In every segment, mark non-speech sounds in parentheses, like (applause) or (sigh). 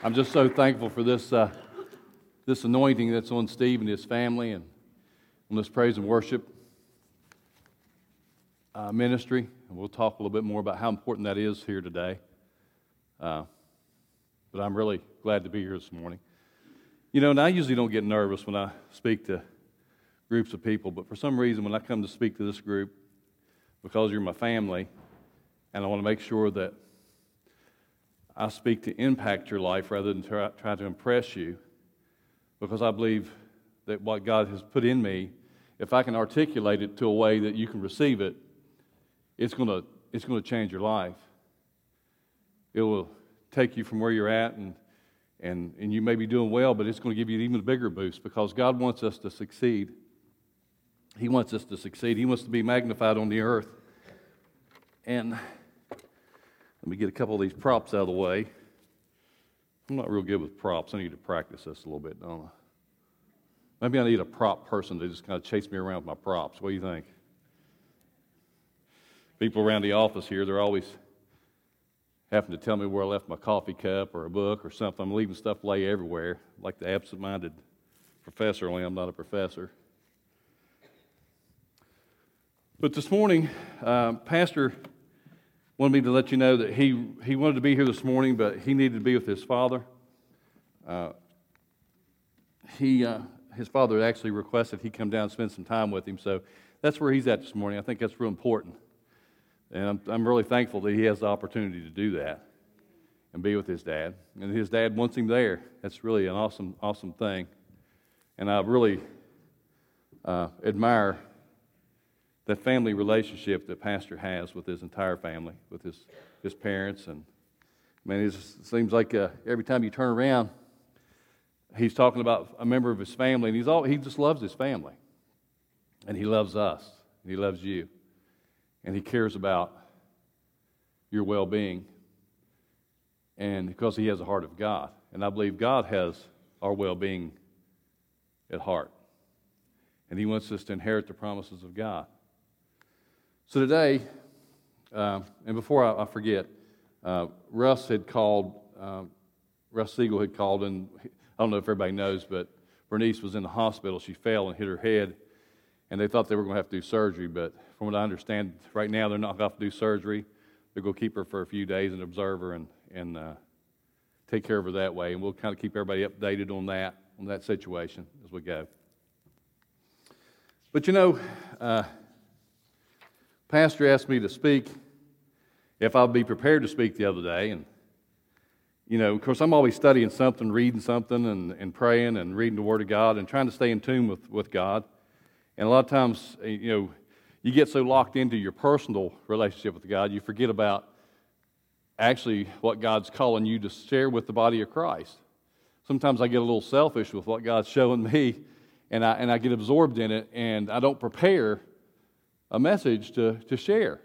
I'm just so thankful for this, uh, this anointing that's on Steve and his family and on this praise and worship uh, ministry. And we'll talk a little bit more about how important that is here today. Uh, but I'm really glad to be here this morning. You know, and I usually don't get nervous when I speak to groups of people, but for some reason, when I come to speak to this group, because you're my family, and I want to make sure that I speak to impact your life rather than try, try to impress you, because I believe that what God has put in me, if I can articulate it to a way that you can receive it, it's going to, it's going to change your life. It will take you from where you're at, and, and, and you may be doing well, but it's going to give you an even bigger boost because God wants us to succeed. He wants us to succeed. He wants to be magnified on the earth. And let me get a couple of these props out of the way. I'm not real good with props. I need to practice this a little bit, don't I? Maybe I need a prop person to just kind of chase me around with my props. What do you think? People around the office here, they're always having to tell me where I left my coffee cup or a book or something. I'm leaving stuff lay everywhere, like the absent minded professor, only I'm not a professor. But this morning, uh, Pastor wanted me to let you know that he, he wanted to be here this morning, but he needed to be with his father. Uh, he, uh, his father actually requested he come down and spend some time with him, so that's where he's at this morning. I think that's real important. And I'm, I'm really thankful that he has the opportunity to do that and be with his dad. And his dad wants him there. That's really an awesome, awesome thing. And I really uh, admire the family relationship that Pastor has with his entire family, with his, his parents. And man, it seems like uh, every time you turn around, he's talking about a member of his family, and he's all, he just loves his family. And he loves us, and he loves you and He cares about your well being. And because He has a heart of God. And I believe God has our well being at heart. And He wants us to inherit the promises of God. So today, uh, and before I, I forget, uh, Russ had called, uh, Russ Siegel had called, and I don't know if everybody knows, but Bernice was in the hospital. She fell and hit her head, and they thought they were going to have to do surgery, but from what I understand, right now they're not going to have to do surgery. They're going to keep her for a few days and observe her and, and uh, take care of her that way. And we'll kind of keep everybody updated on that, on that situation as we go. But you know, uh, Pastor asked me to speak if I'd be prepared to speak the other day. And, you know, of course, I'm always studying something, reading something, and, and praying and reading the Word of God and trying to stay in tune with, with God. And a lot of times, eh, you know, you get so locked into your personal relationship with God, you forget about actually what God's calling you to share with the body of Christ. Sometimes I get a little selfish with what God's showing me, and I, and I get absorbed in it, and I don't prepare a message to, to share.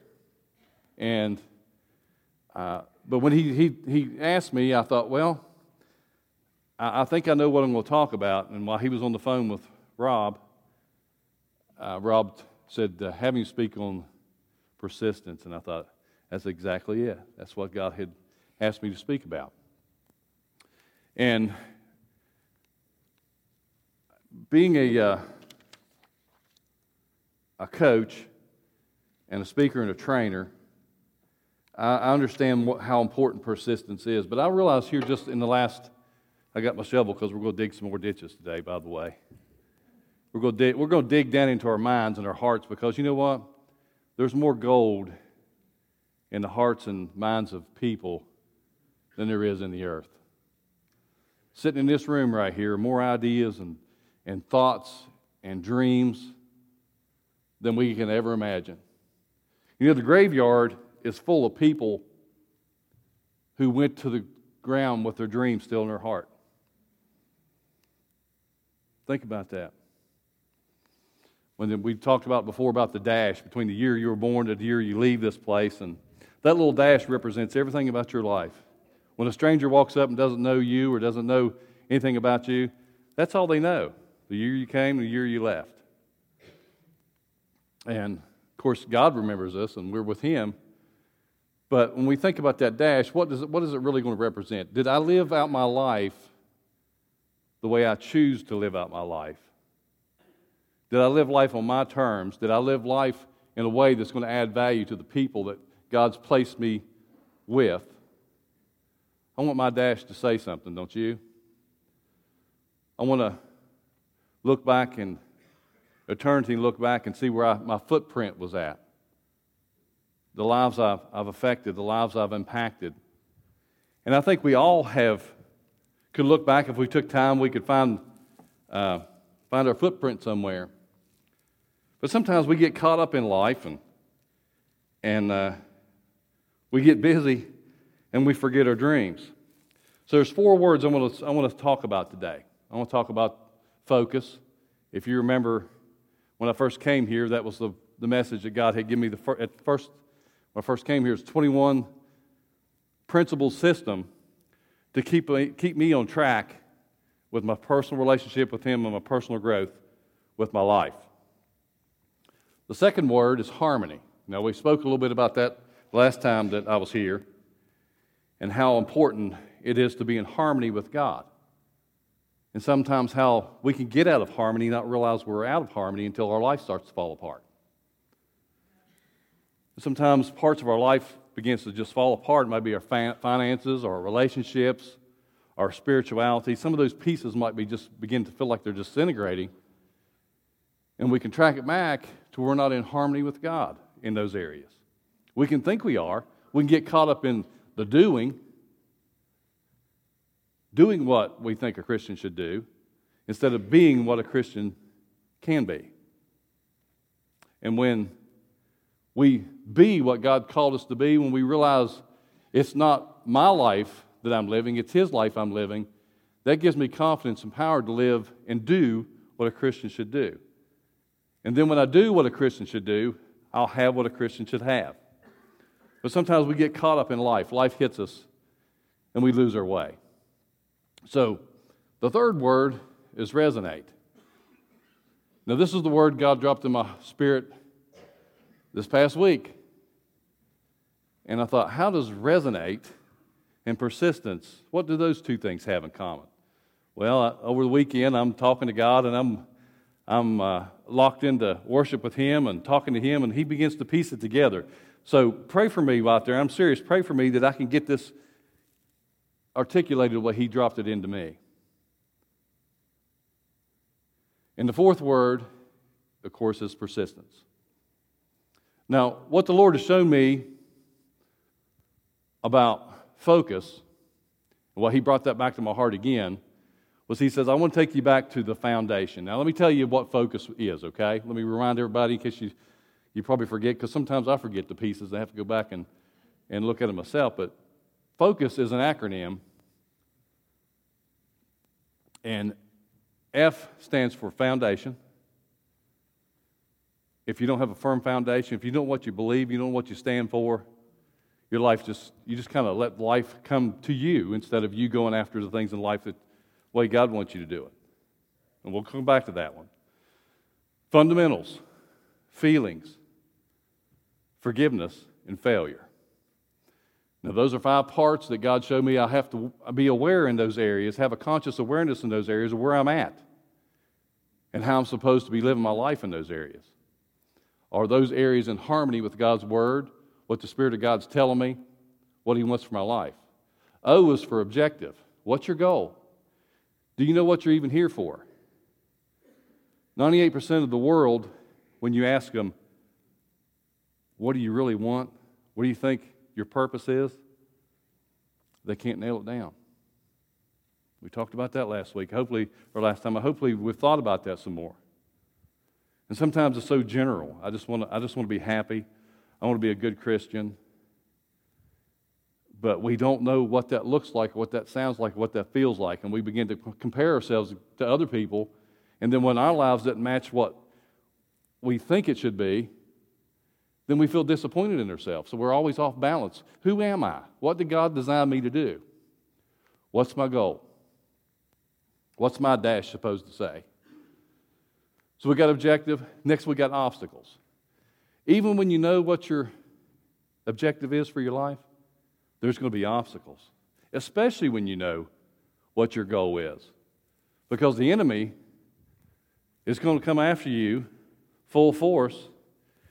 And uh, but when he, he, he asked me, I thought, well, I, I think I know what I'm going to talk about. And while he was on the phone with Rob, uh, Rob said, uh, have him speak on persistence. And I thought, that's exactly it. That's what God had asked me to speak about. And being a, uh, a coach and a speaker and a trainer, I, understand what, how important persistence is. But I realize here just in the last, I got my shovel because we're going to dig some more ditches today, by the way. We're going, to dig, we're going to dig down into our minds and our hearts because you know what? There's more gold in the hearts and minds of people than there is in the earth. Sitting in this room right here, more ideas and, and thoughts and dreams than we can ever imagine. You know, the graveyard is full of people who went to the ground with their dreams still in their heart. Think about that. When we talked about before about the dash between the year you were born to the year you leave this place and that little dash represents everything about your life. When a stranger walks up and doesn't know you or doesn't know anything about you that's all they know the year you came the year you left. And course god remembers us and we're with him But when we think about that dash, what, does it, what is it really going to represent? Did I live out my life the way I choose to live out my life? Did I live life on my terms? Did I live life in a way that's going to add value to the people that God's placed me with? I want my dash to say something, don't you? I want to look back in eternity and look back and see where I, my footprint was at. The lives I've, I've affected, the lives I've impacted. And I think we all have, could look back if we took time, we could find, uh, find our footprint somewhere. But sometimes we get caught up in life and, and uh, we get busy and we forget our dreams. So there's four words I want to, I want to talk about today. I want to talk about focus. If you remember when I first came here, that was the, the message that God had given me the fir- at first when I first came here. It's 21 principle system to keep, keep me on track with my personal relationship with Him and my personal growth with my life. The second word is harmony. Now, we spoke a little bit about that last time that I was here and how important it is to be in harmony with God. And sometimes how we can get out of harmony, not realize we're out of harmony until our life starts to fall apart. Sometimes parts of our life begins to just fall apart. It might be our finances, our relationships, our spirituality. Some of those pieces might be just begin to feel like they're disintegrating. And we can track it back to we're not in harmony with God in those areas. We can think we are. We can get caught up in the doing, doing what we think a Christian should do, instead of being what a Christian can be. And when we be what God called us to be, when we realize it's not my life that I'm living, it's His life I'm living, that gives me confidence and power to live and do what a Christian should do. And then when I do what a Christian should do, I'll have what a Christian should have. But sometimes we get caught up in life. Life hits us and we lose our way. So the third word is resonate. Now, this is the word God dropped in my spirit this past week. And I thought, how does resonate and persistence, what do those two things have in common? Well, over the weekend, I'm talking to God and I'm, I'm uh, locked into worship with Him and talking to Him, and He begins to piece it together. So pray for me out there. I'm serious. Pray for me that I can get this articulated way He dropped it into me. And the fourth word, of course, is persistence. Now, what the Lord has shown me about focus, well, He brought that back to my heart again, was He says, I want to take you back to the foundation. Now, let me tell you what focus is, okay? Let me remind everybody in case you, you probably forget, because sometimes I forget the pieces. I have to go back and, and look at them myself. But focus is an acronym, and F stands for foundation if you don't have a firm foundation, if you don't know what you believe, you don't know what you stand for, your life just, you just kind of let life come to you instead of you going after the things in life that way God wants you to do it. And we'll come back to that one. Fundamentals, feelings, forgiveness, and failure. Now, those are five parts that God showed me I have to be aware in those areas, have a conscious awareness in those areas of where I'm at and how I'm supposed to be living my life in those areas. Are those areas in harmony with God's Word, what the Spirit of God's telling me, what He wants for my life? O is for objective. What's your goal? Do you know what you're even here for? 98% of the world, when you ask them, what do you really want? What do you think your purpose is? They can't nail it down. We talked about that last week, hopefully, or last time. Hopefully, we've thought about that some more. And sometimes it's so general. I just want to, I just want to be happy. I want to be a good Christian. But we don't know what that looks like, what that sounds like, what that feels like. And we begin to compare ourselves to other people. And then when our lives doesn't match what we think it should be, then we feel disappointed in ourselves. So we're always off balance. Who am I? What did God design me to do? What's my goal? What's my dash supposed to say? So we got objective. Next, we got obstacles. Even when you know what you're objective is for your life, there's going to be obstacles, especially when you know what your goal is. Because the enemy is going to come after you full force.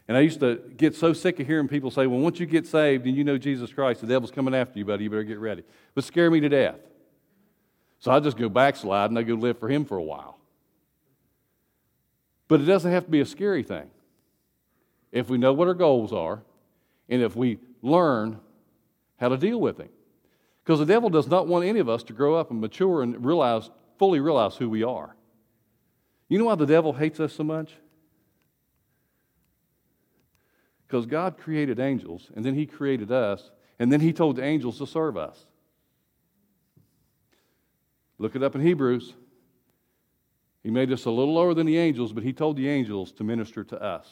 And I used to get so sick of hearing people say, well, once you get saved and you know Jesus Christ, the devil's coming after you, buddy. You better get ready. It would scare me to death. So I just go backslide and I go live for him for a while. But it doesn't have to be a scary thing. If we know what our goals are and if we learn how to deal with him. Because the devil does not want any of us to grow up and mature and realize, fully realize who we are. You know why the devil hates us so much? Because God created angels, and then He created us, and then He told the angels to serve us. Look it up in Hebrews. He made us a little lower than the angels, but He told the angels to minister to us.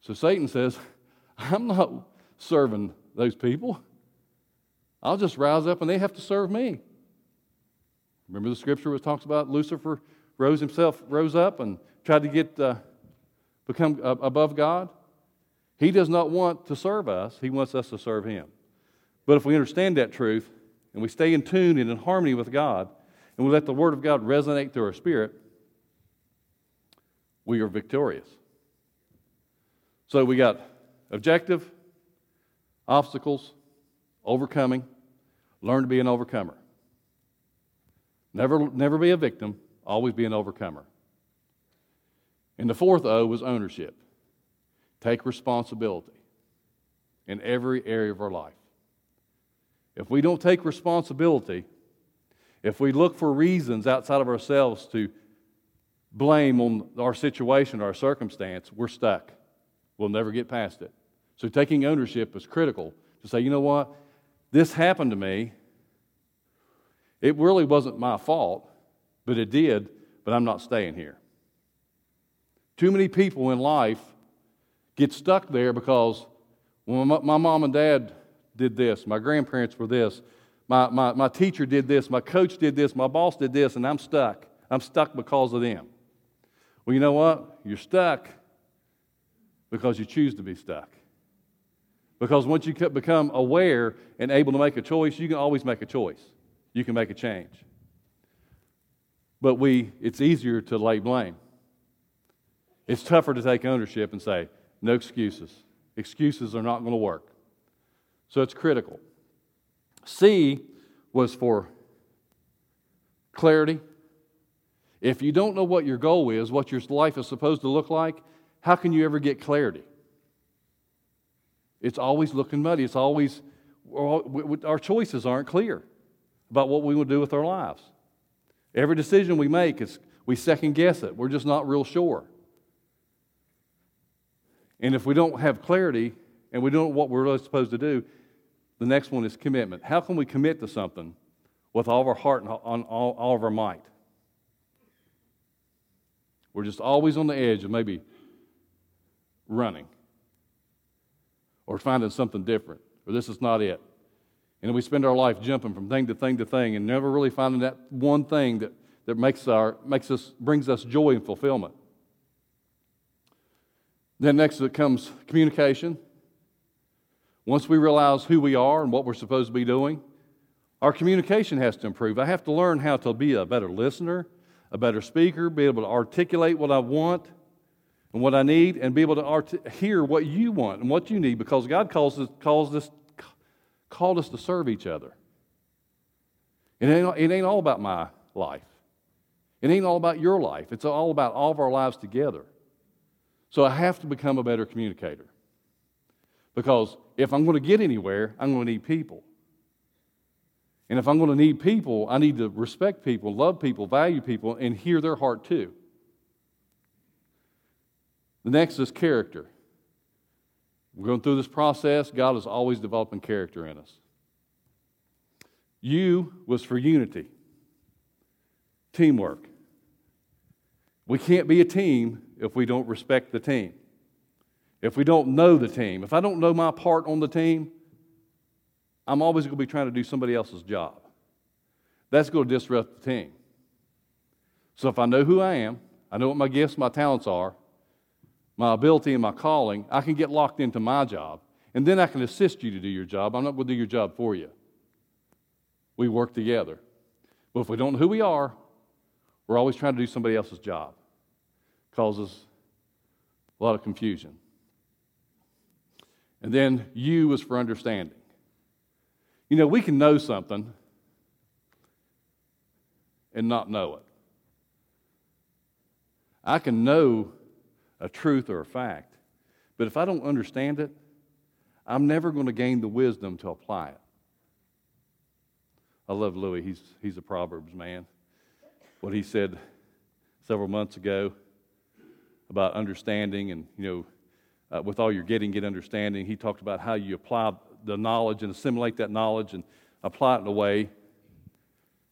So Satan says, I'm not serving those people. I'll just rise up and they have to serve me. Remember the scripture was talks about Lucifer rose himself, rose up and tried to get uh, become above God. He does not want to serve us; he wants us to serve him. But if we understand that truth and we stay in tune and in harmony with God, and we let the Word of God resonate through our spirit, we are victorious. So we got objective, obstacles, overcoming, learn to be an overcomer. Never, never be a victim, always be an overcomer. And the fourth O was ownership. Take responsibility in every area of our life. If we don't take responsibility, if we look for reasons outside of ourselves to blame on our situation, our circumstance, we're stuck. We'll never get past it. So taking ownership is critical to say, you know what? This happened to me. It really wasn't my fault, but it did, but I'm not staying here. Too many people in life get stuck there because well, my, my mom and dad did this, my grandparents were this, my, my, my teacher did this, my coach did this, my boss did this, and I'm stuck. I'm stuck because of them. Well, you know what? You're stuck because you choose to be stuck. Because once you become aware and able to make a choice, you can always make a choice. You can make a change. But we, it's easier to lay blame. It's tougher to take ownership and say, no excuses. Excuses are not going to work. So it's critical. C was for clarity. If you don't know what your goal is, what your life is supposed to look like, how can you ever get clarity? It's always looking muddy. It's always, our choices aren't clear about what we will do with our lives. Every decision we make, is, we second guess it. We're just not real sure. And if we don't have clarity and we don't know what we're supposed to do, the next one is commitment. How can we commit to something with all of our heart and on all, all of our might? We're just always on the edge of maybe running or finding something different, or this is not it. And we spend our life jumping from thing to thing to thing and never really finding that one thing that, that makes, our, makes us, brings us joy and fulfillment. Then next it comes communication. Once we realize who we are and what we're supposed to be doing, our communication has to improve. I have to learn how to be a better listener, a better speaker, be able to articulate what I want and what I need, and be able to art- hear what you want and what you need because God calls us, calls us, called us to serve each other. It ain't, it ain't all about my life, it ain't all about your life. It's all about all of our lives together. So I have to become a better communicator. Because if I'm going to get anywhere, I'm going to need people. And if I'm going to need people, I need to respect people, love people, value people, and hear their heart too. The next is character. We're going through this process. God is always developing character in us. U was for unity, teamwork. We can't be a team if we don't respect the team, if we don't know the team. If I don't know my part on the team, I'm always going to be trying to do somebody else's job. That's going to disrupt the team. So if I know who I am, I know what my gifts, my talents are, my ability and my calling, I can get locked into my job. And then I can assist you to do your job. I'm not going to do your job for you. We work together. But if we don't know who we are, we're always trying to do somebody else's job. Causes a lot of confusion. And then U is for understanding. You know, we can know something and not know it. I can know a truth or a fact, but if I don't understand it, I'm never going to gain the wisdom to apply it. I love Louis. He's, he's a Proverbs man. What he said several months ago about understanding and, you know, uh, with all you're getting, get understanding. He talked about how you apply the knowledge and assimilate that knowledge and apply it in a way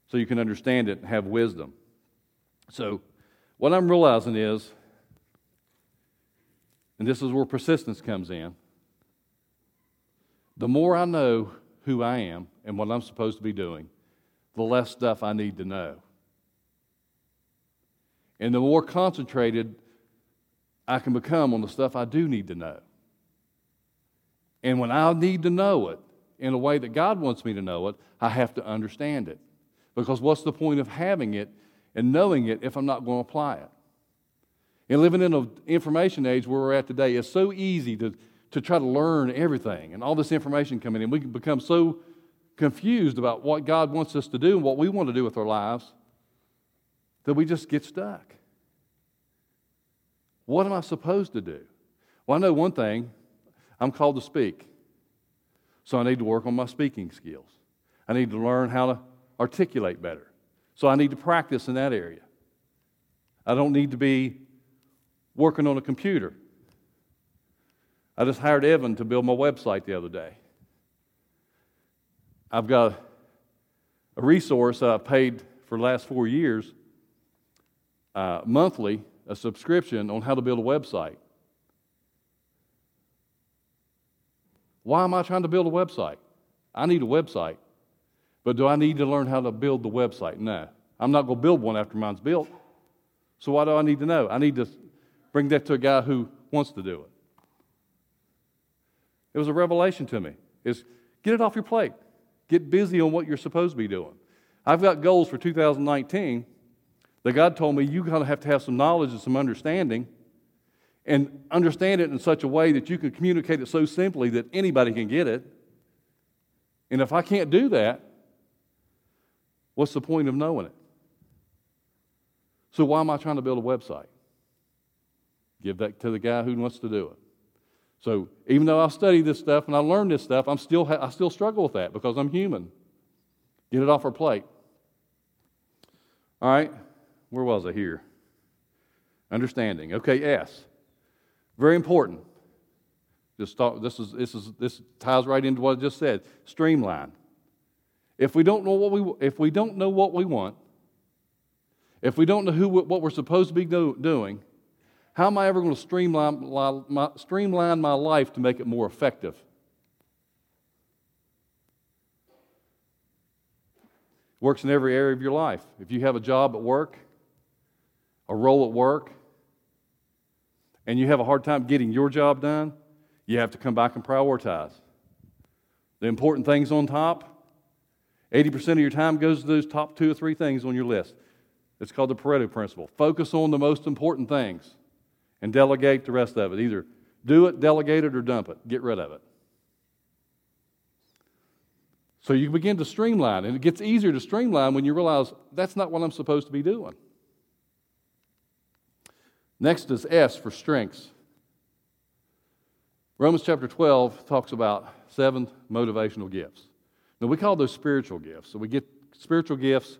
so you can understand it and have wisdom. So, what I'm realizing is, and this is where persistence comes in, the more I know who I am and what I'm supposed to be doing, the less stuff I need to know. And the more concentrated I can become on the stuff I do need to know. And when I need to know it in a way that God wants me to know it, I have to understand it. Because what's the point of having it and knowing it if I'm not going to apply it? And living in an information age where we're at today, it's so easy to, to try to learn everything and all this information coming in. We can become so confused about what God wants us to do and what we want to do with our lives that we just get stuck. What am I supposed to do? Well, I know one thing I'm called to speak. So I need to work on my speaking skills. I need to learn how to articulate better. So I need to practice in that area. I don't need to be working on a computer. I just hired Evan to build my website the other day. I've got a resource I've paid for the last four years uh, monthly, a subscription on how to build a website. Why am I trying to build a website? I need a website. But do I need to learn how to build the website? No. I'm not going to build one after mine's built. So why do I need to know? I need to bring that to a guy who wants to do it. It was a revelation to me. Is get it off your plate. Get busy on what you're supposed to be doing. I've got goals for 2019 that God told me you gotta have to have some knowledge and some understanding and understand it in such a way that you can communicate it so simply that anybody can get it. And if I can't do that, what's the point of knowing it? So, why am I trying to build a website? Give that to the guy who wants to do it. So, even though I study this stuff and I learn this stuff, I'm still, I still struggle with that because I'm human. Get it off our plate. All right, where was I here? Understanding. Okay, S. Very important. Just talk, this, is, this, is, this ties right into what I just said. Streamline. If we don't know what we, if we, don't know what we want, if we don't know who, what we're supposed to be do, doing, how am I ever going to streamline my, streamline my life to make it more effective? Works in every area of your life. If you have a job at work, a role at work, and you have a hard time getting your job done, you have to come back and prioritize. The important things on top, 80% of your time goes to those top two or three things on your list. It's called the Pareto principle. Focus on the most important things and delegate the rest of it. Either do it, delegate it, or dump it. Get rid of it. So you begin to streamline, and it gets easier to streamline when you realize that's not what I'm supposed to be doing. Next is S for strengths. Romans chapter 12 talks about seven motivational gifts. Now, we call those spiritual gifts. So we get spiritual gifts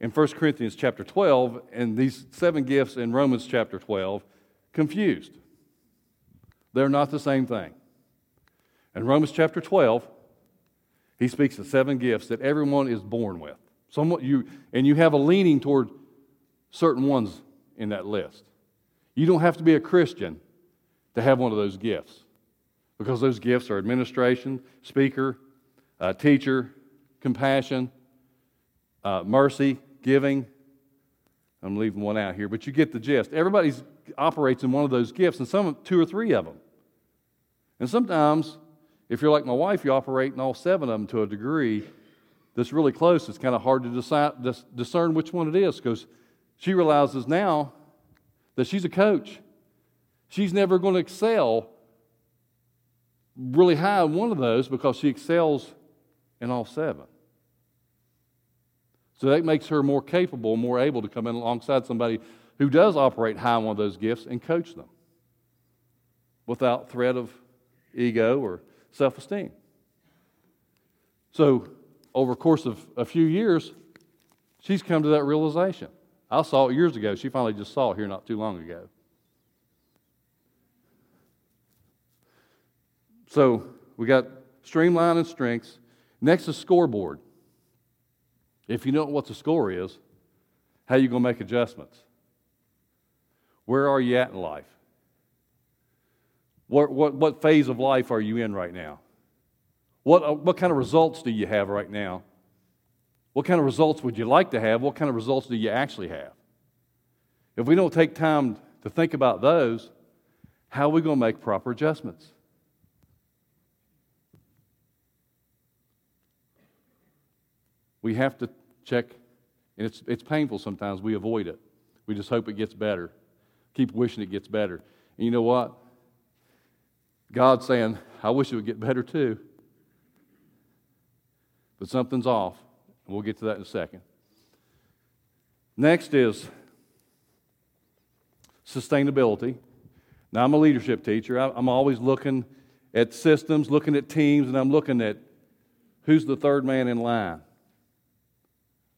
in 1 Corinthians chapter 12, and these seven gifts in Romans chapter 12 confused. They're not the same thing. In Romans chapter 12, he speaks of seven gifts that everyone is born with. Somewhat you, and you have a leaning toward certain ones in that list. You don't have to be a Christian to have one of those gifts because those gifts are administration, speaker, uh, teacher, compassion, uh, mercy, giving, I'm leaving one out here, but you get the gist. Everybody operates in one of those gifts, and some two or three of them. And sometimes, if you're like my wife, you operate in all seven of them to a degree that's really close. It's kind of hard to decide, discern which one it is because she realizes now that she's a coach. She's never going to excel really high in one of those because she excels in all seven. So that makes her more capable, more able to come in alongside somebody who does operate high in one of those gifts and coach them without threat of ego or self esteem. So, over the course of a few years, she's come to that realization. I saw it years ago. She finally just saw it here not too long ago. So, we got streamline and strengths. Next is scoreboard. If you know what the score is, how are you going to make adjustments? Where are you at in life? What, what, what phase of life are you in right now? What, uh, what kind of results do you have right now? What kind of results would you like to have? What kind of results do you actually have? If we don't take time to think about those, how are we going to make proper adjustments? We have to check, and it's, it's painful sometimes. We avoid it. We just hope it gets better. Keep wishing it gets better. And you know what? God's saying, I wish it would get better too. But something's off. We'll get to that in a second. Next is sustainability. Now, I'm a leadership teacher. I'm always looking at systems, looking at teams, and I'm looking at who's the third man in line.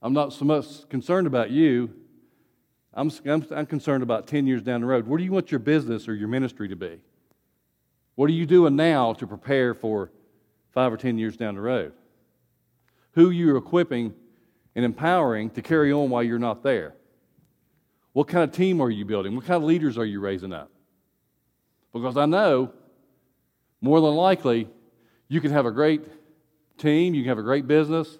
I'm not so much concerned about you. I'm, I'm, I'm, concerned about 10 years down the road. Where do you want your business or your ministry to be? What are you doing now to prepare for five or 10 years down the road? Who you're equipping and empowering to carry on while you're not there? What kind of team are you building? What kind of leaders are you raising up? Because I know more than likely you can have a great team, you can have a great business,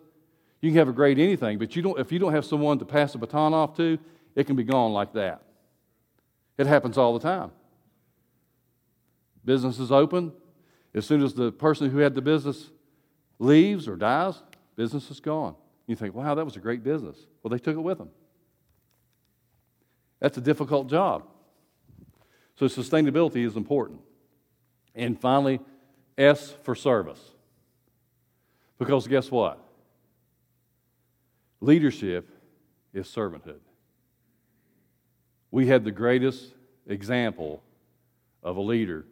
you can have a great anything, but you don't, if you don't have someone to pass the baton off to, it can be gone like that. It happens all the time. Business is open. As soon as the person who had the business leaves or dies, business is gone. You think, wow, that was a great business. Well, they took it with them. That's a difficult job. So, sustainability is important. And finally, S for service. Because guess what? Leadership is servanthood. We had the greatest example of a leader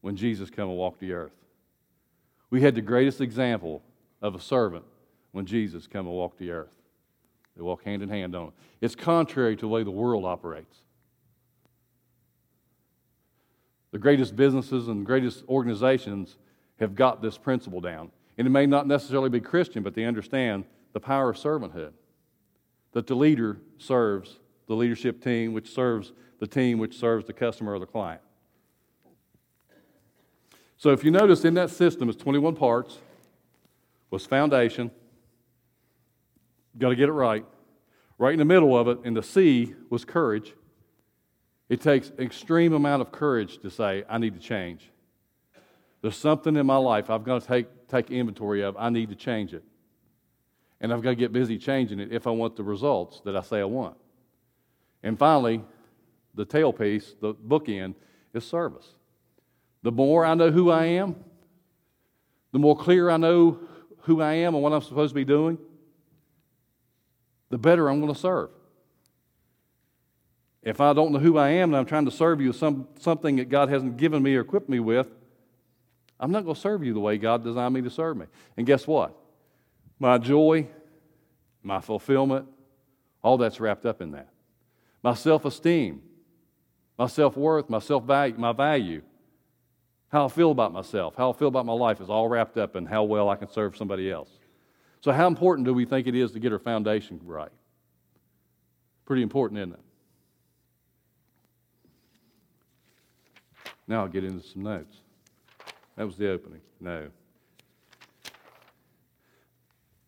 when Jesus came and walked the earth. We had the greatest example of a servant when Jesus come and walked the earth. They walk hand in hand on it. It's contrary to the way the world operates. The greatest businesses and greatest organizations have got this principle down. And it may not necessarily be Christian, but they understand the power of servanthood. That the leader serves the leadership team, which serves the team, which serves the customer or the client. So if you notice in that system, it's 21 parts, was foundation. Got to get it right. Right in the middle of it, in the C, was courage. It takes extreme amount of courage to say, I need to change. There's something in my life I've got to take, take inventory of. I need to change it. And I've got to get busy changing it if I want the results that I say I want. And finally, the tailpiece, the bookend, is service. The more I know who I am, the more clear I know who I am and what I'm supposed to be doing, the better I'm going to serve. If I don't know who I am and I'm trying to serve you with some, something that God hasn't given me or equipped me with, I'm not going to serve you the way God designed me to serve me. And guess what? My joy, my fulfillment, all that's wrapped up in that. My self esteem, my self worth, my self value, my value, how I feel about myself, how I feel about my life is all wrapped up in how well I can serve somebody else. So, how important do we think it is to get our foundation right? Pretty important, isn't it? Now I'll get into some notes. That was the opening. No.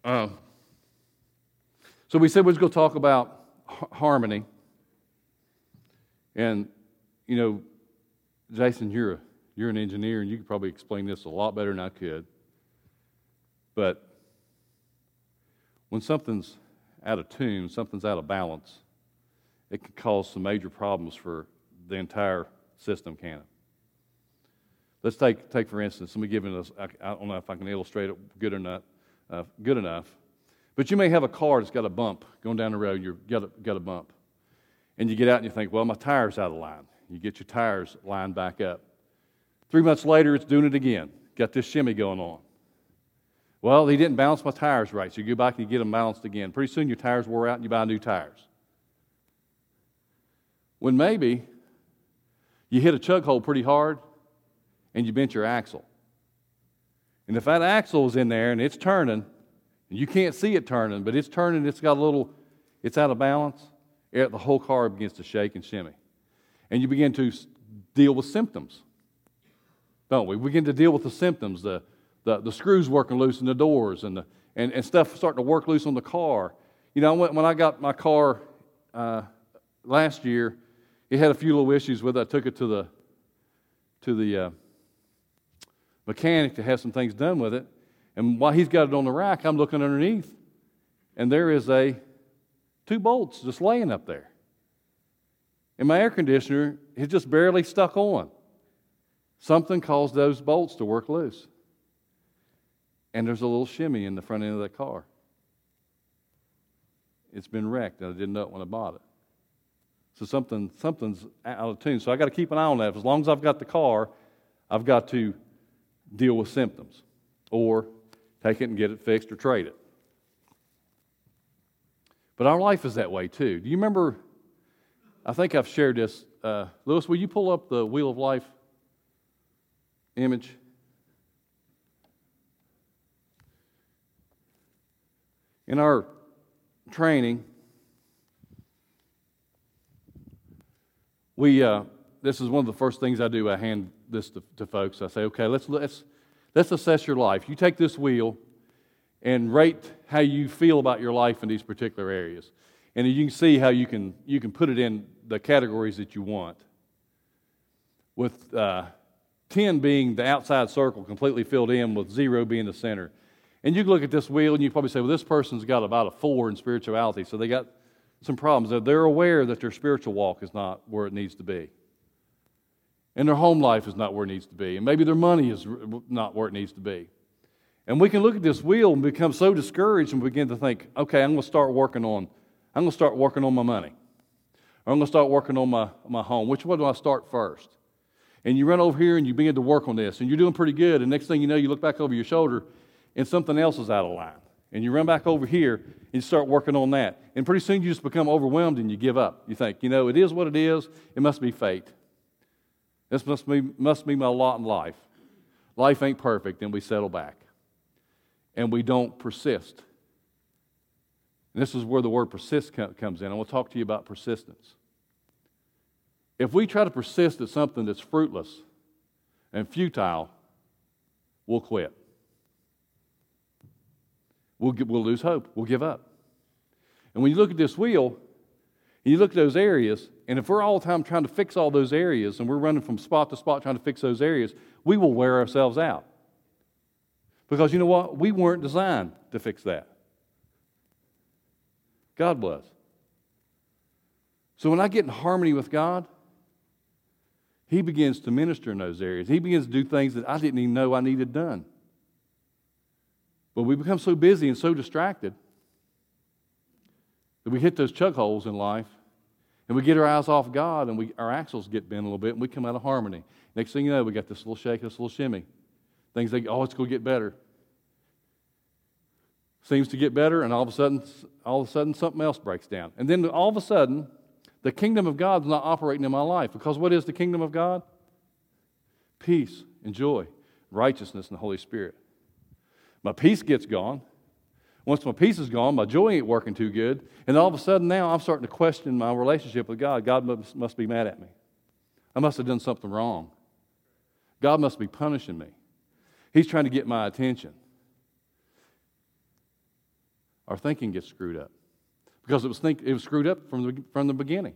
Um, so we said we was going to talk about harmony. And, you know, Jason, you're, a, you're an engineer, and you could probably explain this a lot better than I could. But when something's out of tune, something's out of balance, it can cause some major problems for the entire system, can it? Let's take, take for instance, let me give us, I, I don't know if I can illustrate it good enough, uh, good enough, but you may have a car that's got a bump going down the road, you've got a, got a bump. And you get out and you think, well, my tire's out of line. You get your tires lined back up. Three months later, it's doing it again. Got this shimmy going on. Well, he didn't balance my tires right, so you go back and you get them balanced again. Pretty soon your tires wore out and you buy new tires. When maybe you hit a chug hole pretty hard and you bent your axle. And if that axle is in there and it's turning, and you can't see it turning, but it's turning, it's got a little, it's out of balance, the whole car begins to shake and shimmy. And you begin to deal with symptoms, don't we? We begin to deal with the symptoms, the, the, the screws working loose in the doors, and, the, and, and stuff starting to work loose on the car. You know, when, I got my car uh, last year, it had a few little issues with it. I took it to the, to the uh, mechanic to have some things done with it. And while he's got it on the rack, I'm looking underneath, and there is a two bolts just laying up there. And my air conditioner is just barely stuck on. Something caused those bolts to work loose. And there's a little shimmy in the front end of that car. It's been wrecked, and I didn't know it when I bought it. So something, something's out of tune. So I got to keep an eye on that. As long as I've got the car, I've got to deal with symptoms or take it and get it fixed or trade it. But our life is that way too. Do you remember? I think I've shared this. Uh, Lewis, will you pull up the Wheel of Life image? In our training, we, uh, this is one of the first things I do. I hand this to, to folks. I say, okay, let's, let's, let's assess your life. You take this wheel and rate how you feel about your life in these particular areas. And you can see how you can, you can put it in the categories that you want. With uh, 10 being the outside circle completely filled in, with zero being the center. And you look at this wheel and you probably say, well, this person's got about a four in spirituality, so they got some problems. They're aware that their spiritual walk is not where it needs to be and their home life is not where it needs to be, and maybe their money is not where it needs to be. And we can look at this wheel and become so discouraged and begin to think, okay, I'm going to start working on, I'm going to start working on my money. Or I'm going to start working on my, my home. Which one do I start first? And you run over here and you begin to work on this, and you're doing pretty good. And next thing you know, you look back over your shoulder and something else is out of line. And you run back over here and you start working on that. And pretty soon you just become overwhelmed and you give up. You think, you know, it is what it is, it must be fate. This must be, must be my lot in life. Life ain't perfect, and we settle back. And we don't persist. And this is where the word persist comes in. I want to talk to you about persistence. If we try to persist at something that's fruitless and futile, we'll quit. We'll, we'll lose hope. We'll give up. And when you look at this wheel, and you look at those areas, and if we're all the time trying to fix all those areas and we're running from spot to spot trying to fix those areas, we will wear ourselves out. Because you know what? We weren't designed to fix that. God was. So when I get in harmony with God, He begins to minister in those areas. He begins to do things that I didn't even know I needed done. But we become so busy and so distracted that we hit those chug holes in life and we get our eyes off God and we, our axles get bent a little bit and we come out of harmony. Next thing you know, we got this little shake, this little shimmy. Things think, oh, it's going to get better. Seems to get better, and all of a sudden, all of a sudden, something else breaks down. And then all of a sudden, the kingdom of God's not operating in my life. Because what is the kingdom of God? Peace and joy, righteousness, and the Holy Spirit. My peace gets gone. Once my peace is gone, my joy ain't working too good. And all of a sudden now I'm starting to question my relationship with God. God must, must be mad at me. I must have done something wrong. God must be punishing me. He's trying to get my attention. Our thinking gets screwed up. Because it was, think, it was screwed up from the, from the beginning.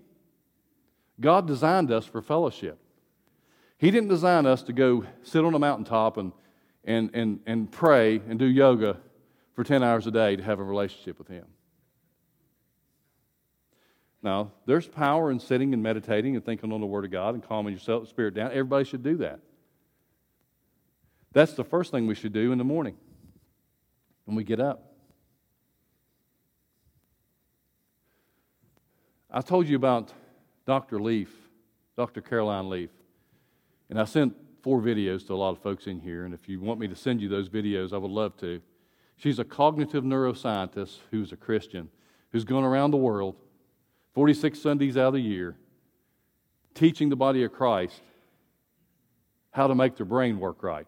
God designed us for fellowship. He didn't design us to go sit on a mountaintop and, and, and, and pray and do yoga for 10 hours a day to have a relationship with Him. Now, there's power in sitting and meditating and thinking on the Word of God and calming yourself, spirit down. Everybody should do that. That's the first thing we should do in the morning when we get up. I told you about Dr. Leaf, Dr. Caroline Leaf, and I sent four videos to a lot of folks in here, and if you want me to send you those videos, I would love to. She's a cognitive neuroscientist who's a Christian, who's gone around the world 46 Sundays out of the year, teaching the body of Christ how to make their brain work right.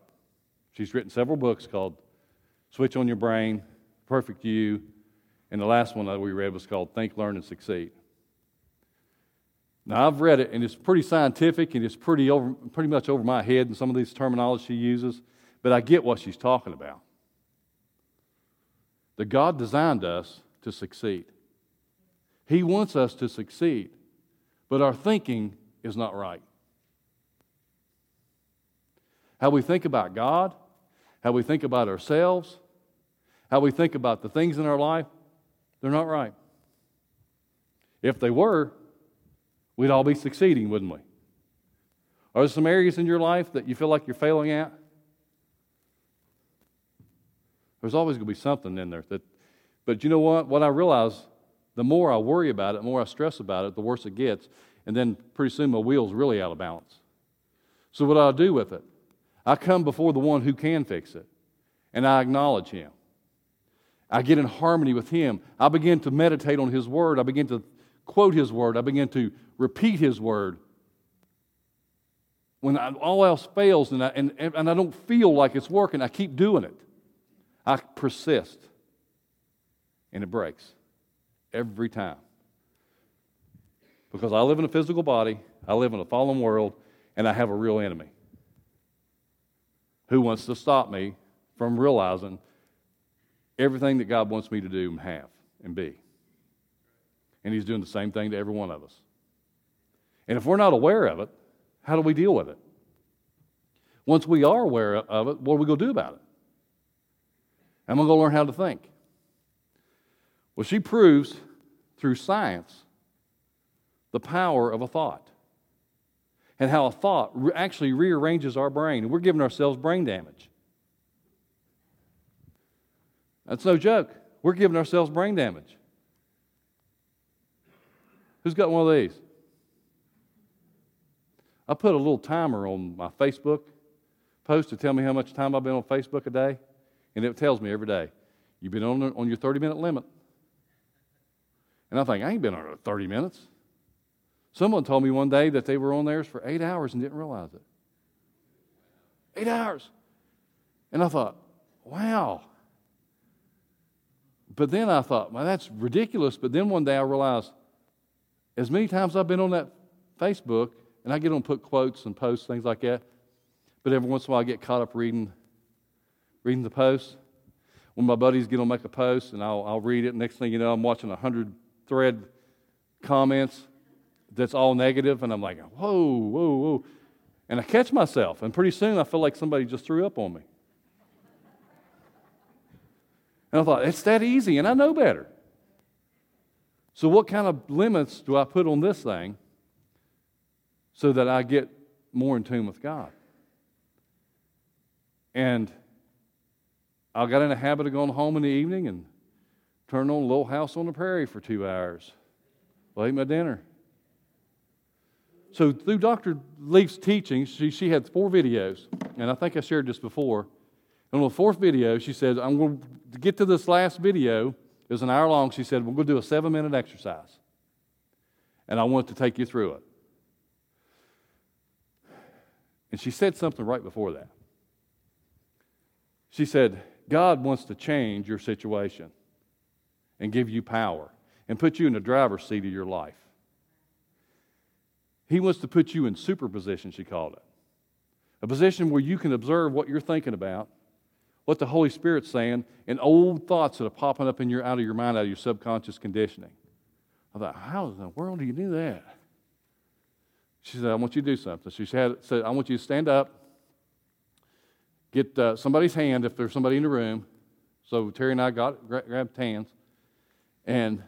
She's written several books called Switch on Your Brain, Perfect You, and the last one that we read was called Think, Learn, and Succeed. Now, I've read it, and it's pretty scientific, and it's pretty, over, pretty much over my head in some of these terminology she uses, but I get what she's talking about. That God designed us to succeed. He wants us to succeed, but our thinking is not right. How we think about God, how we think about ourselves, how we think about the things in our life, they're not right. If they were, we'd all be succeeding, wouldn't we? Are there some areas in your life that you feel like you're failing at? There's always going to be something in there that, but you know what? What I realize the more I worry about it, the more I stress about it, the worse it gets. And then pretty soon my wheel's really out of balance. So, what do I do with it? I come before the one who can fix it, and I acknowledge him. I get in harmony with him. I begin to meditate on his word. I begin to quote his word. I begin to repeat his word. When I, all else fails and I, and, and I don't feel like it's working, I keep doing it. I persist, and it breaks every time. Because I live in a physical body, I live in a fallen world, and I have a real enemy who wants to stop me from realizing everything that God wants me to do and have and be. And He's doing the same thing to every one of us. And if we're not aware of it, how do we deal with it? Once we are aware of it, what are we going to do about it? I'm going to learn how to think. Well, she proves through science the power of a thought and how a thought actually rearranges our brain. And we're giving ourselves brain damage. That's no joke. We're giving ourselves brain damage. Who's got one of these? I put a little timer on my Facebook post to tell me how much time I've been on Facebook a day, and it tells me every day. You've been on, on your 30 minute limit. And I think, I ain't been on it 30 minutes. Someone told me one day that they were on theirs for eight hours and didn't realize it. Eight hours. And I thought, wow. But then I thought, well, that's ridiculous. But then one day I realized, as many times I've been on that Facebook, and I get on put quotes and posts, things like that, but every once in a while I get caught up reading, reading the posts. When my buddies get on make a post, and I'll, I'll read it, next thing you know, I'm watching a hundred thread comments that's all negative, and I'm like, whoa, whoa, whoa. And I catch myself, and pretty soon I feel like somebody just threw up on me. And I thought, it's that easy, and I know better. So, what kind of limits do I put on this thing so that I get more in tune with God? And I got in a habit of going home in the evening and Turn on Little House on the Prairie for two hours. I'll eat my dinner. So through Dr. Leaf's teaching, she, she had four videos, and I think I shared this before. And on the fourth video, she said, I'm going to get to this last video. It was an hour long. She said, We're going to do a seven minute exercise. And I want to take you through it. And she said something right before that. She said, God wants to change your situation and give you power and put you in the driver's seat of your life. He wants to put you in superposition, she called it. A position where you can observe what you're thinking about, what the Holy Spirit's saying, and old thoughts that are popping up in your, out of your mind, out of your subconscious conditioning. I thought, how in the world do you do that? She said, I want you to do something. She said, I want you to stand up, get uh, somebody's hand if there's somebody in the room. So Terry and I got grabbed hands, and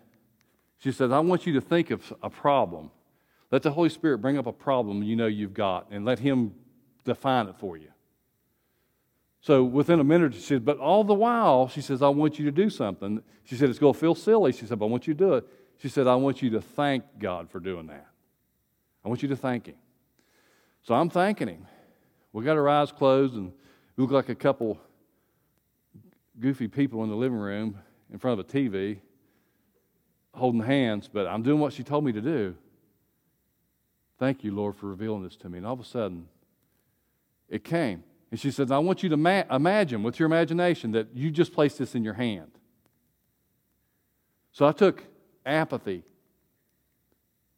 she said, I want you to think of a problem. Let the Holy Spirit bring up a problem you know you've got, and let Him define it for you. So within a minute, she said, but all the while, she says, I want you to do something. She said, it's going to feel silly. She said, but I want you to do it. She said, I want you to thank God for doing that. I want you to thank Him. So I'm thanking Him. We got our eyes closed and we look like a couple goofy people in the living room in front of a TV holding hands, but I'm doing what she told me to do. Thank you, Lord, for revealing this to me. And all of a sudden, it came. And she says, I want you to ma- imagine with your imagination that you just placed this in your hand. So I took apathy.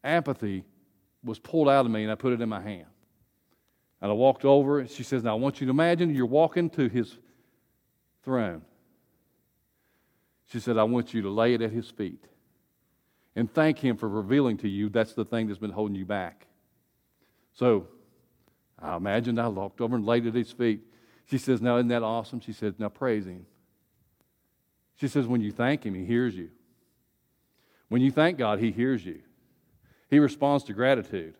Apathy was pulled out of me and I put it in my hand. And I walked over and she says, Now I want you to imagine you're walking to his throne. She said, I want you to lay it at his feet and thank him for revealing to you that's the thing that's been holding you back. So I imagined I walked over and laid it at his feet. She says, Now, isn't that awesome? She says, Now praise him. She says, When you thank him, he hears you. When you thank God, he hears you. He responds to gratitude.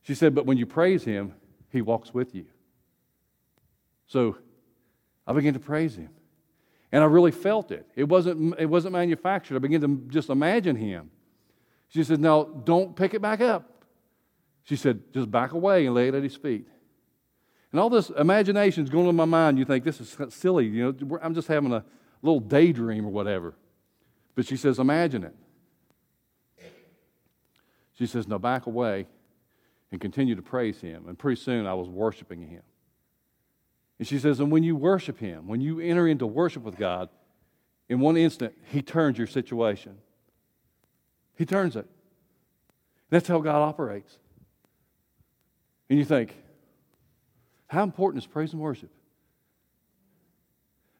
She said, But when you praise him, he walks with you. So I began to praise him. And I really felt it. It wasn't, it wasn't manufactured. I began to just imagine him. She said, Now don't pick it back up. She said, just back away and lay it at his feet. And all this imagination is going in my mind. You think this is silly. You know, I'm just having a little daydream or whatever. But she says, imagine it. She says, now back away and continue to praise him. And pretty soon I was worshiping him. And she says, and when you worship him, when you enter into worship with God, in one instant, he turns your situation. He turns it. That's how God operates. And you think, how important is praise and worship?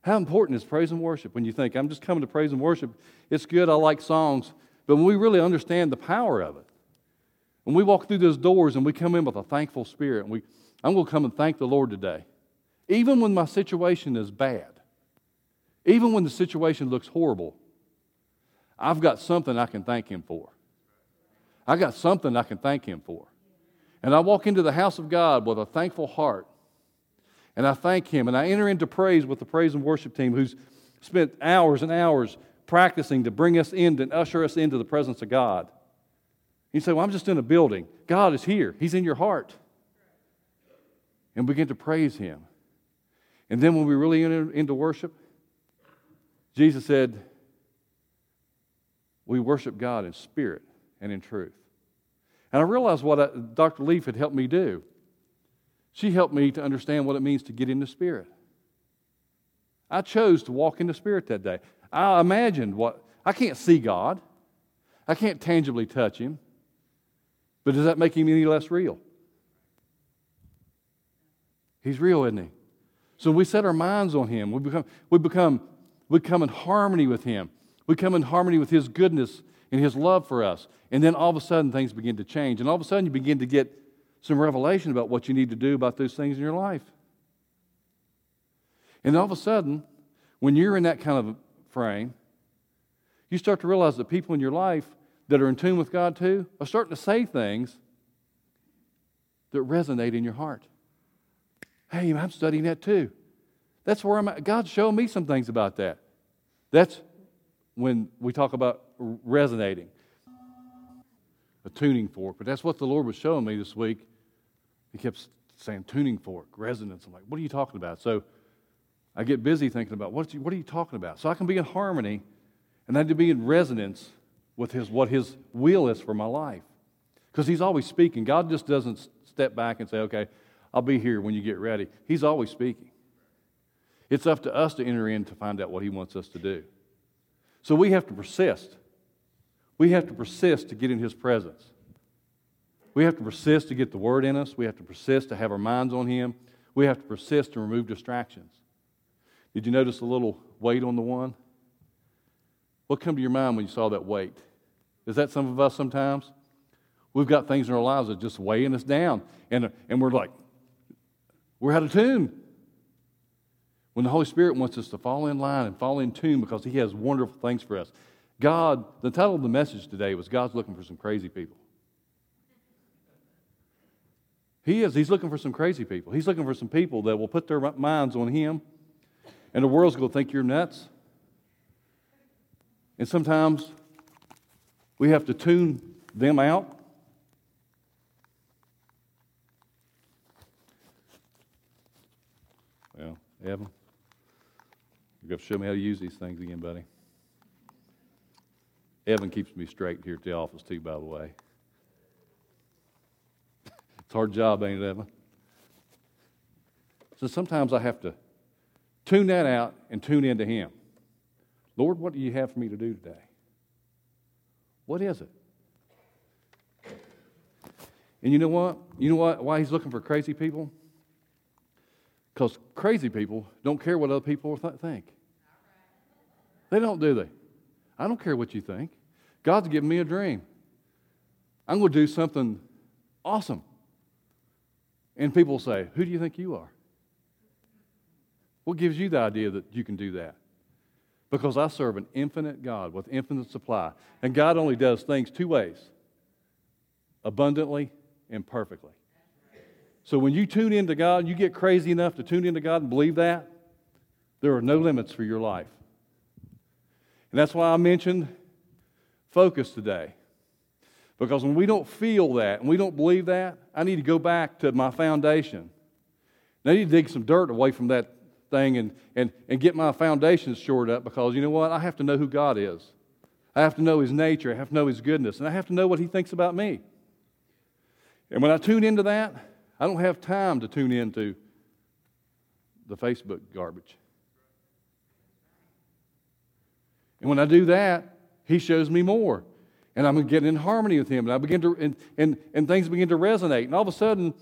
How important is praise and worship when you think, I'm just coming to praise and worship? It's good, I like songs. But when we really understand the power of it, when we walk through those doors and we come in with a thankful spirit, and we, I'm going to come and thank the Lord today. Even when my situation is bad, even when the situation looks horrible, I've got something I can thank Him for. I've got something I can thank Him for. And I walk into the house of God with a thankful heart. And I thank Him. And I enter into praise with the praise and worship team who's spent hours and hours practicing to bring us in and usher us into the presence of God. You say, Well, I'm just in a building. God is here, He's in your heart. And begin to praise Him. And then when we really enter into worship, Jesus said, We worship God in spirit and in truth. And I realized what I, Dr. Leaf had helped me do. She helped me to understand what it means to get in the Spirit. I chose to walk in the Spirit that day. I imagined what, I can't see God, I can't tangibly touch Him, but does that make Him any less real? He's real, isn't He? So we set our minds on Him. We become, we become, we come in harmony with Him. We come in harmony with His goodness and His love for us. And then all of a sudden things begin to change. And all of a sudden you begin to get some revelation about what you need to do about those things in your life. And all of a sudden, when you're in that kind of frame, you start to realize that people in your life that are in tune with God too are starting to say things that resonate in your heart. Hey, I'm studying that too. That's where I'm at. God's showing me some things about that. That's when we talk about resonating, a tuning fork. But that's what the Lord was showing me this week. He kept saying tuning fork, resonance. I'm like, what are you talking about? So I get busy thinking about what, what are you talking about? So I can be in harmony and I need to be in resonance with his, what his will is for my life. Because he's always speaking. God just doesn't step back and say, okay, I'll be here when you get ready. He's always speaking. It's up to us to enter in to find out what he wants us to do. So we have to persist. We have to persist to get in His presence. We have to persist to get the Word in us. We have to persist to have our minds on Him. We have to persist to remove distractions. Did you notice a little weight on the one? What come to your mind when you saw that weight? Is that some of us sometimes? We've got things in our lives that just weighing us down, and, and we're like, we're out of tune. When the Holy Spirit wants us to fall in line and fall in tune because He has wonderful things for us. God, the title of the message today was God's looking for some crazy people. He is. He's looking for some crazy people. He's looking for some people that will put their minds on Him, and the world's going to think you're nuts. And sometimes we have to tune them out. Well, Evan, you got to show me how to use these things again, buddy. Evan keeps me straight here at the office, too, by the way. (laughs) it's a hard job, ain't it, Evan? So sometimes I have to tune that out and tune into Him. Lord, what do you have for me to do today? What is it? And you know what? You know what? Why he's looking for crazy people? Because crazy people don't care what other people th- think. They don't, do they? I don't care what you think. God's given me a dream. I'm going to do something awesome. And people say, Who do you think you are? What gives you the idea that you can do that? Because I serve an infinite God with infinite supply. And God only does things two ways abundantly and perfectly. So when you tune into God, you get crazy enough to tune into God and believe that, there are no limits for your life. And that's why I mentioned focus today. Because when we don't feel that and we don't believe that, I need to go back to my foundation. I need to dig some dirt away from that thing and, and, and get my foundations shored up because you know what? I have to know who God is. I have to know His nature. I have to know His goodness. And I have to know what He thinks about me. And when I tune into that, I don't have time to tune into the Facebook garbage. And when I do that, He shows me more. And I'm getting in harmony with Him. And I begin to, and, and, and things begin to resonate. And all of a sudden,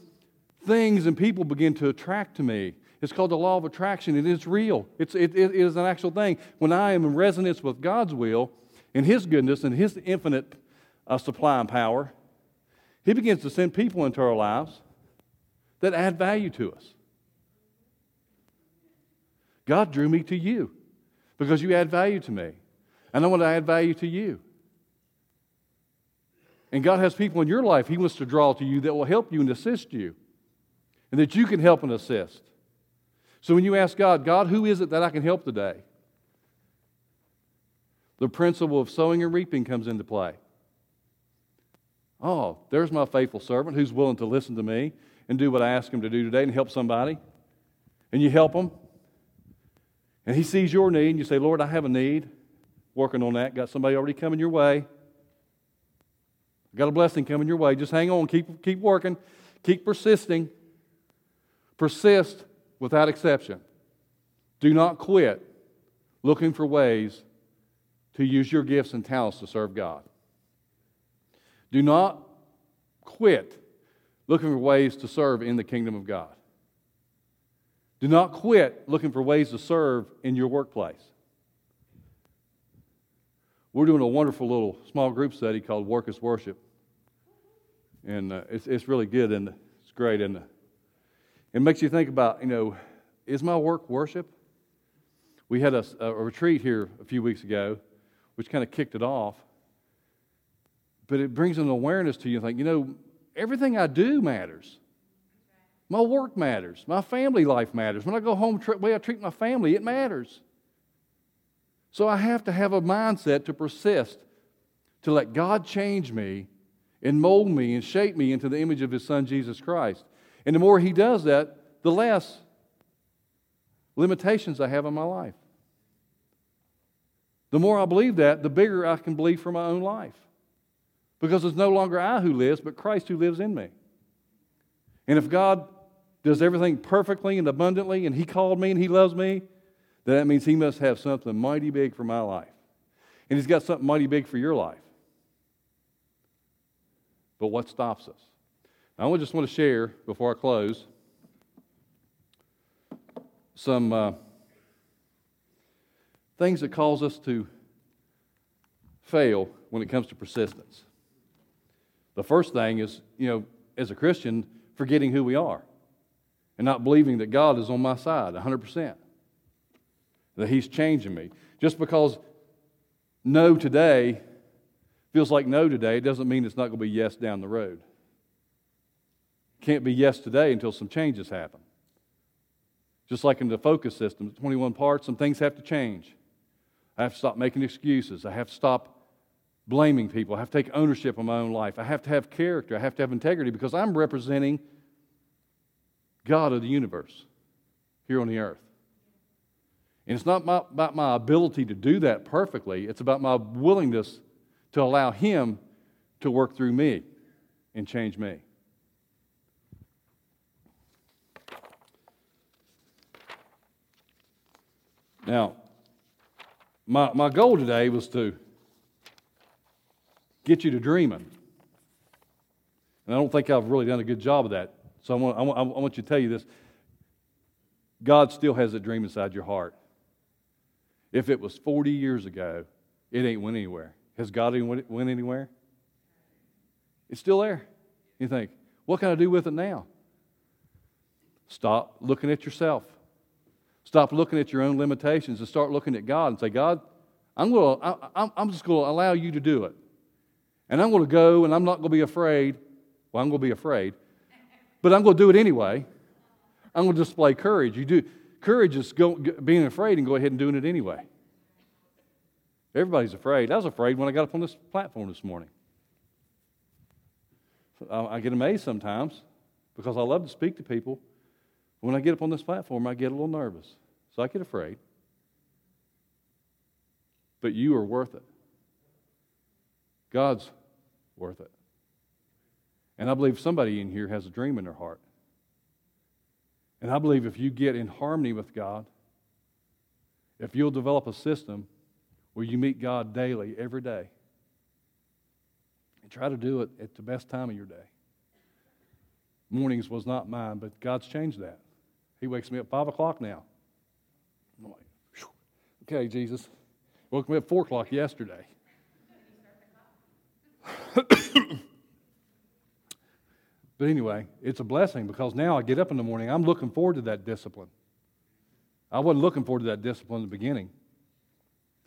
things and people begin to attract to me. It's called the law of attraction. It is real, it's, it, it is an actual thing. When I am in resonance with God's will and His goodness and His infinite uh, supply and power, He begins to send people into our lives that add value to us. God drew me to you because you add value to me. And I want to add value to you. And God has people in your life He wants to draw to you that will help you and assist you, and that you can help and assist. So when you ask God, God, who is it that I can help today? The principle of sowing and reaping comes into play. Oh, there's my faithful servant who's willing to listen to me and do what I ask him to do today and help somebody. And you help him. And he sees your need and you say, Lord, I have a need. Working on that. Got somebody already coming your way. Got a blessing coming your way. Just hang on. Keep, keep working. Keep persisting. Persist without exception. Do not quit looking for ways to use your gifts and talents to serve God. Do not quit looking for ways to serve in the kingdom of God. Do not quit looking for ways to serve in your workplace. We're doing a wonderful little small group study called Work is Worship. And uh, it's, it's really good and it's great. And it makes you think about, you know, is my work worship? We had a, a retreat here a few weeks ago, which kind of kicked it off. But it brings an awareness to you, think, you know, everything I do matters. My work matters. My family life matters. When I go home, the way I treat my family, it matters. So I have to have a mindset to persist, to let God change me and mold me and shape me into the image of His Son, Jesus Christ. And the more he does that, the less limitations I have in my life. The more I believe that, the bigger I can believe for my own life. Because it's no longer I who lives, but Christ who lives in me. And if God does everything perfectly and abundantly, and He called me and He loves me, then that means He must have something mighty big for my life. And He's got something mighty big for your life. But what stops us? I just want to share before I close some uh, things that cause us to fail when it comes to persistence. The first thing is, you know, as a Christian, forgetting who we are and not believing that God is on my side 100%, that He's changing me. Just because no today feels like no today, doesn't mean it's not going to be yes down the road. Can't be yes today until some changes happen. Just like in the focus system, 21 parts, some things have to change. I have to stop making excuses. I have to stop blaming people. I have to take ownership of my own life. I have to have character. I have to have integrity because I'm representing God of the universe here on the earth. And it's not my, about my ability to do that perfectly, it's about my willingness to allow Him to work through me and change me. Now, my, my goal today was to get you to dreaming. And I don't think I've really done a good job of that. So I want, I want, I want you to tell you this God still has a dream inside your heart. If it was 40 years ago, it ain't went anywhere. Has God went, went anywhere? It's still there. You think, what can I do with it now? Stop looking at yourself. Stop looking at your own limitations and start looking at God and say, God, I'm, to, I, I'm just going to allow you to do it. And I'm going to go and I'm not going to be afraid. Well, I'm going to be afraid, but I'm going to do it anyway. I'm going to display courage. You do courage is go, being afraid and go ahead and doing it anyway. Everybody's afraid. I was afraid when I got up on this platform this morning. I get amazed sometimes because I love to speak to people. When I get up on this platform, I get a little nervous. So I get afraid. But you are worth it. God's worth it. And I believe somebody in here has a dream in their heart. And I believe if you get in harmony with God, if you'll develop a system where you meet God daily, every day, and try to do it at the best time of your day. Mornings was not mine, but God's changed that. He wakes me up 5 o'clock now. Okay, Jesus. Woke me up 4 o'clock yesterday. (coughs) But anyway, it's a blessing because now I get up in the morning, I'm looking forward to that discipline. I wasn't looking forward to that discipline in the beginning.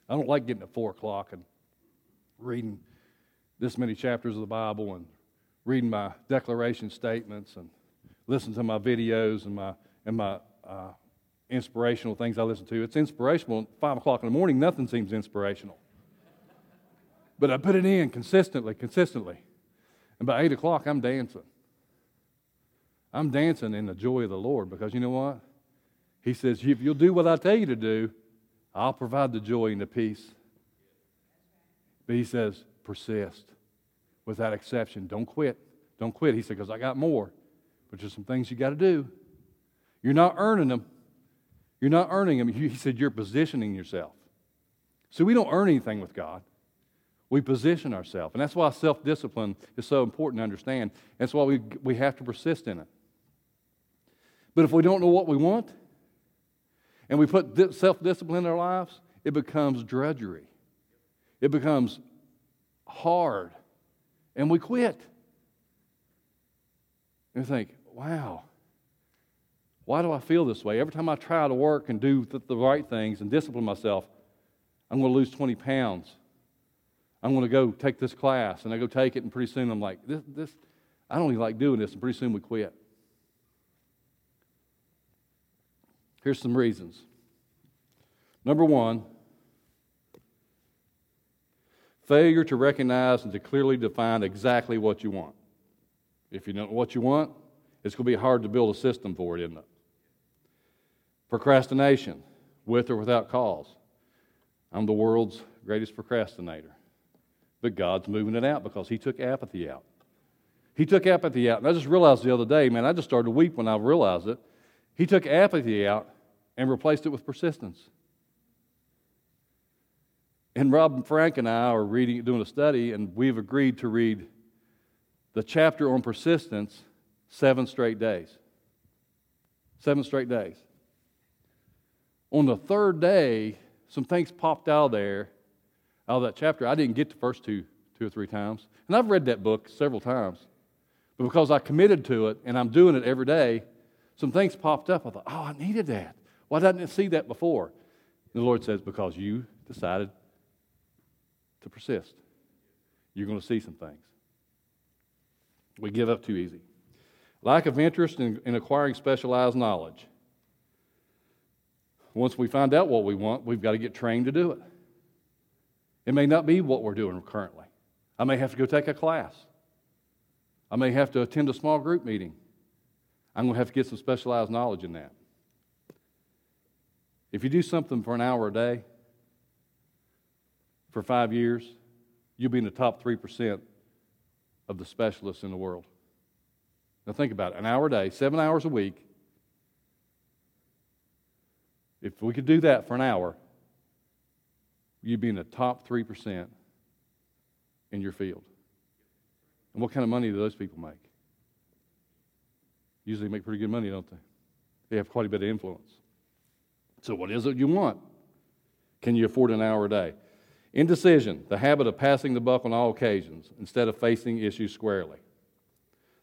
I don't like getting at 4 o'clock and reading this many chapters of the Bible and reading my declaration statements and listening to my videos and my, and my uh, inspirational things I listen to. It's inspirational at 5 o'clock in the morning, nothing seems inspirational. But I put it in consistently, consistently. And by 8 o'clock, I'm dancing. I'm dancing in the joy of the Lord because you know what? He says, if you'll do what I tell you to do, I'll provide the joy and the peace. But he says, persist without exception. Don't quit. Don't quit. He said, because I got more. But there's some things you got to do. You're not earning them. You're not earning them. He said, you're positioning yourself. So we don't earn anything with God. We position ourselves. And that's why self discipline is so important to understand. That's why we, we have to persist in it. But if we don't know what we want and we put self discipline in our lives, it becomes drudgery. It becomes hard. And we quit. And we think, wow, why do I feel this way? Every time I try to work and do the, the right things and discipline myself, I'm going to lose 20 pounds. I'm going to go take this class, and I go take it, and pretty soon I'm like, this, this, I don't even like doing this, and pretty soon we quit. Here's some reasons. Number one, failure to recognize and to clearly define exactly what you want. If you don't know what you want, it's going to be hard to build a system for it, isn't it? Procrastination, with or without cause. I'm the world's greatest procrastinator. But God's moving it out because He took apathy out. He took apathy out. And I just realized the other day, man, I just started to weep when I realized it. He took apathy out and replaced it with persistence. And Rob and Frank and I are reading, doing a study, and we've agreed to read the chapter on persistence seven straight days. Seven straight days. On the third day, some things popped out of there. out of that chapter. I didn't get the first two, two or three times. And I've read that book several times. But because I committed to it and I'm doing it every day, some things popped up. I thought, oh, I needed that. Why didn't I see that before? And the Lord says, because you decided to persist. You're going to see some things. We give up too easy. Lack of interest in, in acquiring specialized knowledge. Once we find out what we want, we've got to get trained to do it. It may not be what we're doing currently. I may have to go take a class. I may have to attend a small group meeting. I'm going to have to get some specialized knowledge in that. If you do something for an hour a day for five years, you'll be in the top 3% of the specialists in the world. Now, think about it an hour a day, seven hours a week. If we could do that for an hour, you'd be in the top 3% in your field. And what kind of money do those people make? Usually make pretty good money, don't they? They have quite a bit of influence. So, what is it you want? Can you afford an hour a day? Indecision, the habit of passing the buck on all occasions instead of facing issues squarely.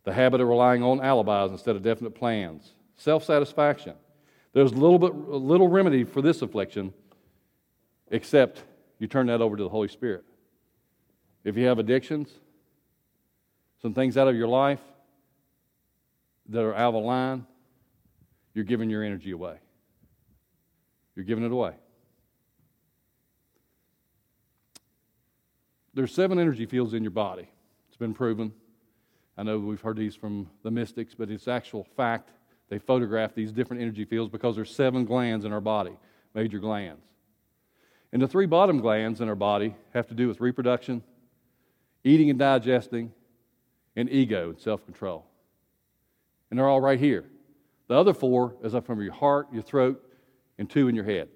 The habit of relying on alibis instead of definite plans. Self satisfaction. There's little, bit, little remedy for this affliction except you turn that over to the Holy Spirit. If you have addictions, some things out of your life that are out of line, you're giving your energy away. You're giving it away. There's seven energy fields in your body. It's been proven. I know we've heard these from the mystics, but it's actual fact. They photograph these different energy fields because there's seven glands in our body, major glands. And the three bottom glands in our body have to do with reproduction, eating and digesting, and ego and self control. And they're all right here. The other four is up from your heart, your throat, and two in your head.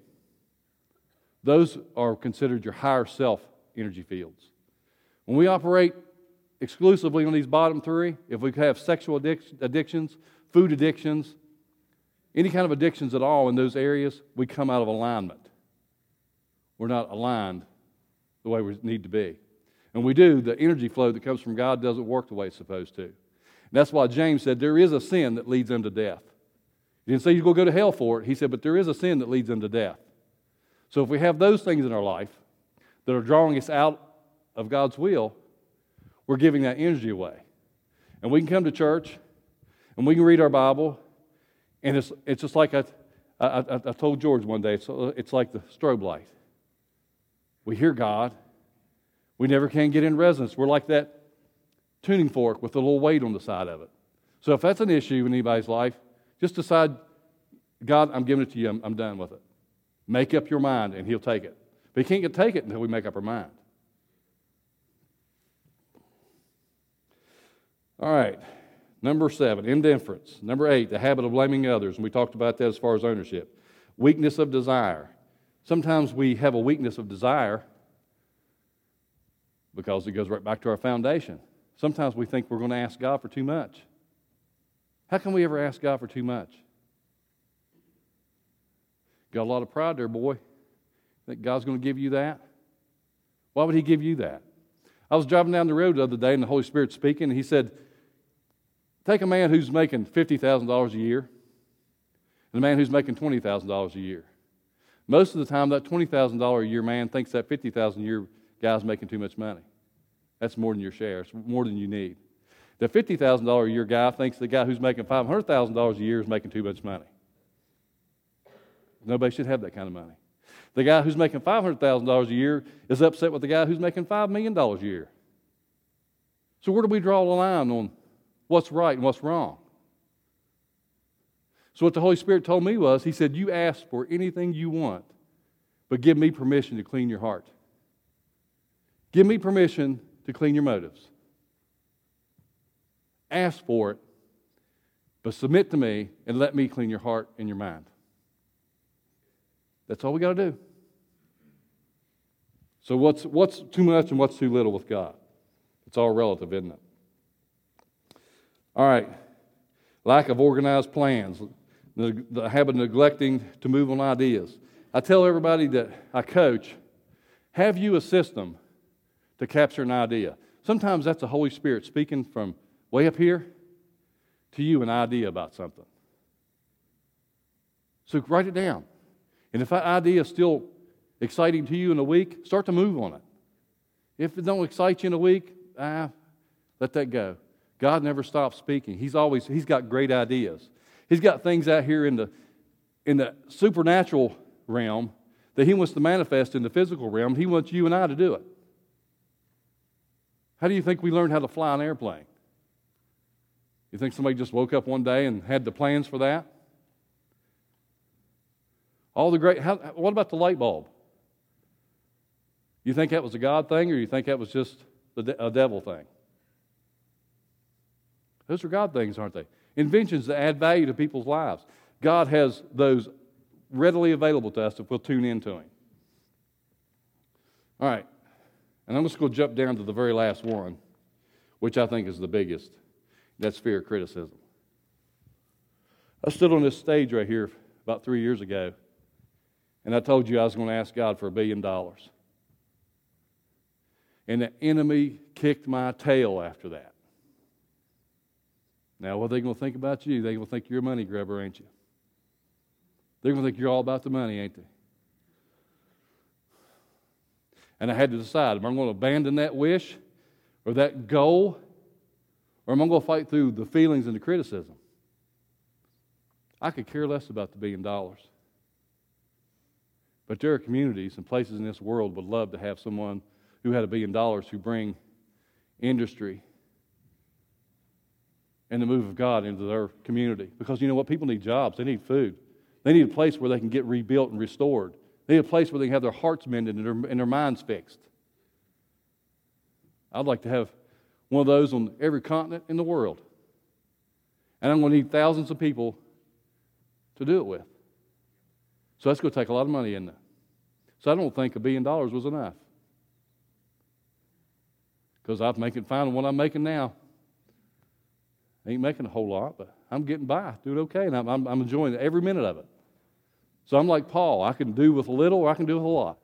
Those are considered your higher self energy fields. When we operate exclusively on these bottom three, if we have sexual addictions, food addictions, any kind of addictions at all in those areas, we come out of alignment. We're not aligned the way we need to be. And we do, the energy flow that comes from God doesn't work the way it's supposed to. And that's why James said there is a sin that leads unto death. He didn't say you're going to go to hell for it. He said, but there is a sin that leads unto death. So if we have those things in our life that are drawing us out of God's will, we're giving that energy away. And we can come to church and we can read our Bible, and it's, it's just like I, I, I told George one day, it's, it's like the strobe light. We hear God, we never can get in resonance. We're like that tuning fork with a little weight on the side of it. So if that's an issue in anybody's life, just decide, God, I'm giving it to you. I'm, I'm done with it. Make up your mind, and He'll take it. But He can't get, take it until we make up our mind. All right. Number seven, indifference. Number eight, the habit of blaming others. And we talked about that as far as ownership. Weakness of desire. Sometimes we have a weakness of desire because it goes right back to our foundation. Sometimes we think we're going to ask God for too much. How can we ever ask God for too much? Got a lot of pride there, boy. Think God's going to give you that? Why would He give you that? I was driving down the road the other day and the Holy Spirit speaking, and He said, Take a man who's making $50,000 a year and a man who's making $20,000 a year. Most of the time, that $20,000 a year man thinks that $50,000 a year guy's making too much money. That's more than your share. It's more than you need. The $50,000 a year guy thinks the guy who's making $500,000 a year is making too much money. Nobody should have that kind of money. The guy who's making $500,000 a year is upset with the guy who's making $5 million a year. So, where do we draw the line on what's right and what's wrong? So, what the Holy Spirit told me was, He said, You ask for anything you want, but give me permission to clean your heart. Give me permission to clean your motives. Ask for it, but submit to me and let me clean your heart and your mind. That's all we got to do. So, what's, what's too much and what's too little with God? It's all relative, isn't it? All right. Lack of organized plans, the, habit of neglecting to move on ideas. I tell everybody that I coach Have you a system to capture an idea? Sometimes that's the Holy Spirit speaking from way up here to you an idea about something. So write it down. And if that idea is still exciting to you in a week, start to move on it. If it don't excite you in a week, ah, let that go. God never stops speaking. He's always he's got great ideas. He's got things out here in the in the supernatural realm that he wants to manifest in the physical realm. He wants you and I to do it. How do you think we learned how to fly an airplane? You think somebody just woke up one day and had the plans for that? All the great, how, what about the light bulb? You think that was a God thing or you think that was just a devil thing? Those are God things, aren't they? Inventions that add value to people's lives. God has those readily available to us if we'll tune into Him. All right. And I'm just going to jump down to the very last one, which I think is the biggest. That's fear of criticism. I stood on this stage right here about three years ago, and I told you I was going to ask God for a billion dollars. And the enemy kicked my tail after that. Now, what are they going to think about you? They're going to think you're a money grabber, ain't you? They're going to think you're all about the money, ain't they? And I had to decide am I going to abandon that wish or that goal, or am I going to fight through the feelings and the criticism? I could care less about the billion dollars. But there are communities and places in this world would love to have someone who had a billion dollars who bring industry and the move of God into their community. Because you know what? People need jobs, they need food, they need a place where they can get rebuilt and restored. They need a place where they can have their hearts mended and their, and their minds fixed. I'd like to have one of those on every continent in the world. And I'm going to need thousands of people to do it with. So that's going to take a lot of money in there. So I don't think a billion dollars was enough. Because I'm making fine on what I'm making now. I ain't making a whole lot, but I'm getting by, doing okay, and I'm, I'm, I'm enjoying every minute of it. So I'm like Paul. I can do with a little or I can do with a lot.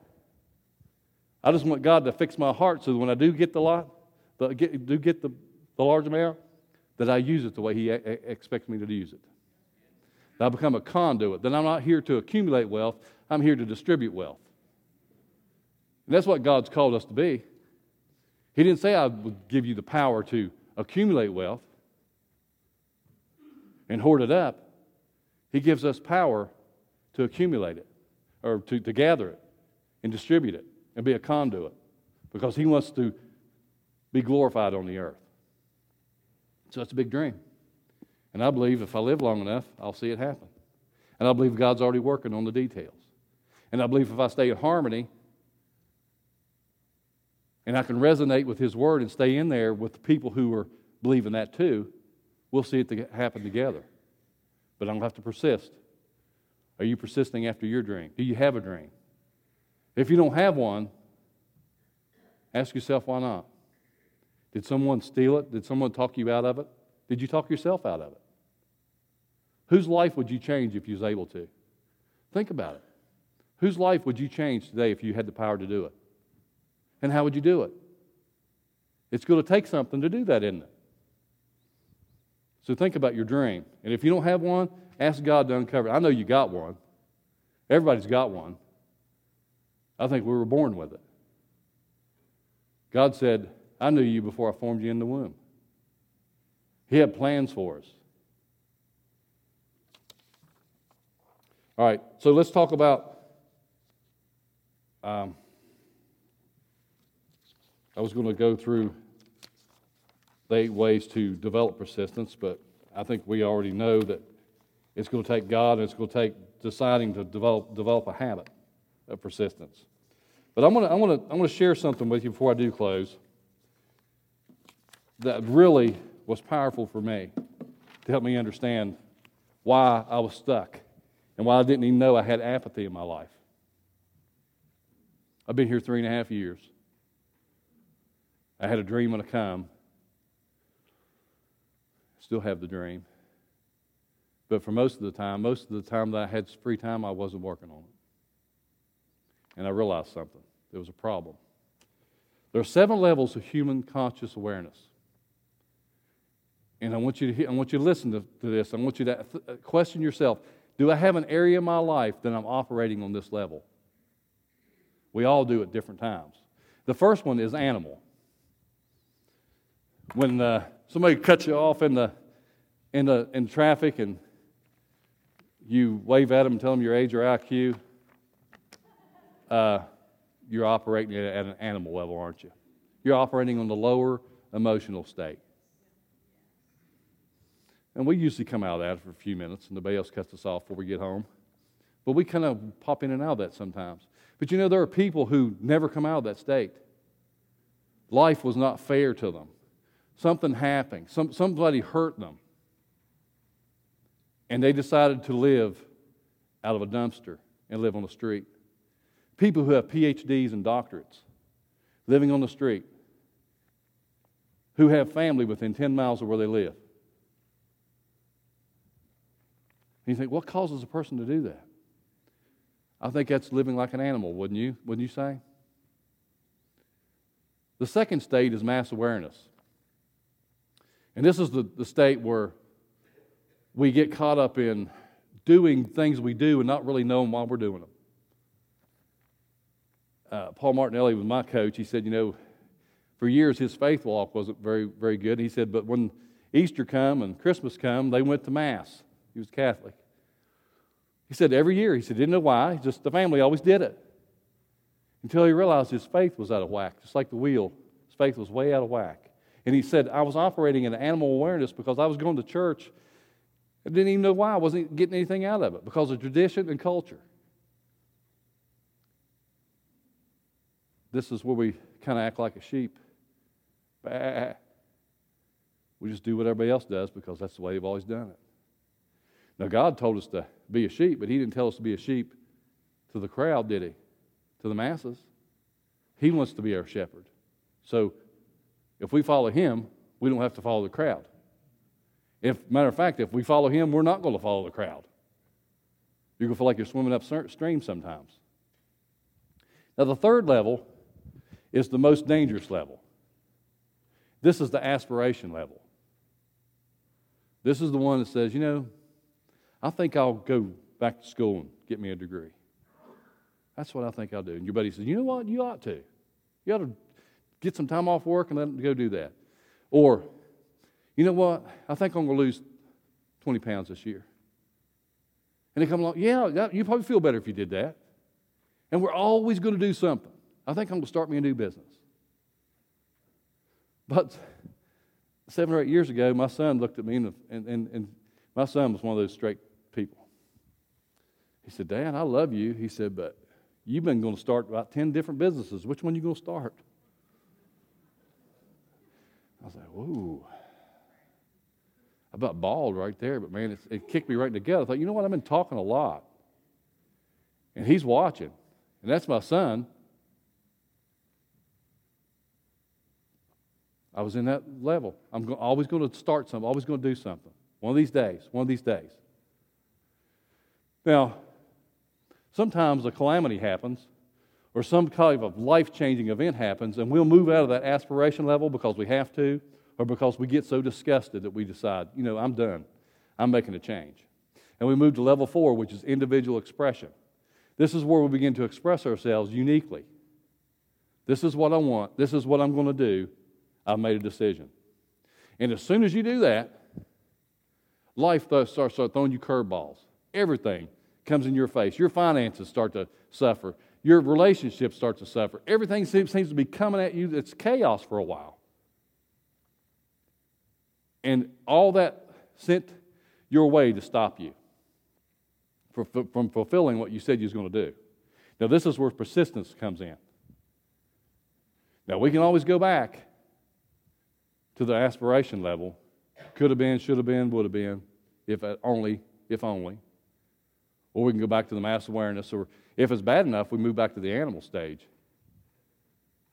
I just want God to fix my heart so that when I do get the lot, the, get, do get the, the large amount, that I use it the way He a- expects me to use it. That I become a conduit. That I'm not here to accumulate wealth, I'm here to distribute wealth. And that's what God's called us to be. He didn't say I would give you the power to accumulate wealth and hoard it up. He gives us power to accumulate it or to, to gather it and distribute it and be a conduit because He wants to be glorified on the earth. So it's a big dream. And I believe if I live long enough, I'll see it happen. And I believe God's already working on the details. And I believe if I stay in harmony and I can resonate with His Word and stay in there with the people who are believing that too, we'll see it happen together. But I'm going to have to persist. Are you persisting after your dream? Do you have a dream? If you don't have one, ask yourself why not? Did someone steal it? Did someone talk you out of it? Did you talk yourself out of it? Whose life would you change if you was able to? Think about it. Whose life would you change today if you had the power to do it? And how would you do it? It's going to take something to do that, isn't it? So think about your dream. And if you don't have one, ask God to uncover it. I know you got one. Everybody's got one. I think we were born with it. God said, I knew you before I formed you in the womb. He had plans for us. All right, so let's talk about. Um, I was going to go through the eight ways to develop persistence, but I think we already know that it's going to take God and it's going to take deciding to develop, develop a habit of persistence. But I'm going, to, I'm, going to, I'm going to share something with you before I do close that really was powerful for me to help me understand why I was stuck and why I didn't even know I had apathy in my life. I've been here three and a half years. I had a dream and a come. Still have the dream. But for most of the time, most of the time that I had free time, I wasn't working on it. And I realized something. there was a problem. There are seven levels of human conscious awareness. And I want you to, I want you to listen to, to this. I want you to th- uh, question yourself Do I have an area in my life that I'm operating on this level? We all do at different times. The first one is animal. When uh, somebody cuts you off in the, in, the, in traffic and you wave at them and tell them your age or IQ, uh, you're operating at an animal level, aren't you? You're operating on the lower emotional state. And we usually come out of that for a few minutes, and nobody else cuts us off before we get home. But we kind of pop in and out of that sometimes. But you know, there are people who never come out of that state. Life was not fair to them. Something happened, Some, somebody hurt them. And they decided to live out of a dumpster and live on the street. People who have PhDs and doctorates living on the street, who have family within 10 miles of where they live. And you think, what causes a person to do that? I think that's living like an animal, wouldn't you? Wouldn't you say? The second state is mass awareness. And this is the, the state where we get caught up in doing things we do and not really knowing why we're doing them. Uh, Paul Martinelli was my coach. He said, you know, for years his faith walk wasn't very, very good. He said, but when Easter come and Christmas come, they went to Mass. He was Catholic. He said every year, he said, didn't know why, just the family always did it. Until he realized his faith was out of whack, just like the wheel. His faith was way out of whack. And he said, I was operating in animal awareness because I was going to church I didn't even know why I wasn't getting anything out of it because of tradition and culture. This is where we kind of act like a sheep. Bah. (laughs) We just do what everybody else does because that's the way they've always done it. Now, God told us to be a sheep, but He didn't tell us to be a sheep to the crowd, did He? To the masses. He wants to be our shepherd. So, if we follow Him, we don't have to follow the crowd. If, matter of fact, if we follow Him, we're not going to follow the crowd. You're going to feel like you're swimming upstream sometimes. Now, the third level is the most dangerous level. This is the aspiration level. This is the one that says, you know, I think I'll go back to school and get me a degree. That's what I think I'll do. And your buddy says, you know what? You ought to. You ought to get some time off work and let go do that. Or, you know what? I think I'm going to lose 20 pounds this year. And they come along, yeah, you probably feel better if you did that. And we're always going to do something. I think I'm going to start me a new business. But seven or eight years ago, my son looked at me, and, and, and my son was one of those straight people. He said, Dad, I love you. He said, but you've been going to start about 10 different businesses. Which one are you going to start? I was like, whoa. I about bawled right there, but man, it kicked me right in the gut. I thought, you know what? I've been talking a lot. And he's watching. And that's my son. I was in that level. I'm always going to start something, always going to do something. One of these days, one of these days. Now, sometimes a calamity happens or some kind of life changing event happens, and we'll move out of that aspiration level because we have to or because we get so disgusted that we decide, you know, I'm done. I'm making a change. And we move to level four, which is individual expression. This is where we begin to express ourselves uniquely. This is what I want. This is what I'm going to do. I've made a decision. And as soon as you do that, life starts throwing you curveballs. Everything comes in your face. Your finances start to suffer. Your relationships start to suffer. Everything seems, seems to be coming at you. It's chaos for a while. And all that sent your way to stop you from fulfilling what you said you was going to do. Now, this is where persistence comes in. Now, we can always go back to the aspiration level could have been, should have been, would have been, if uh, only, if only. Or we can go back to the mass awareness, or if it's bad enough, we move back to the animal stage.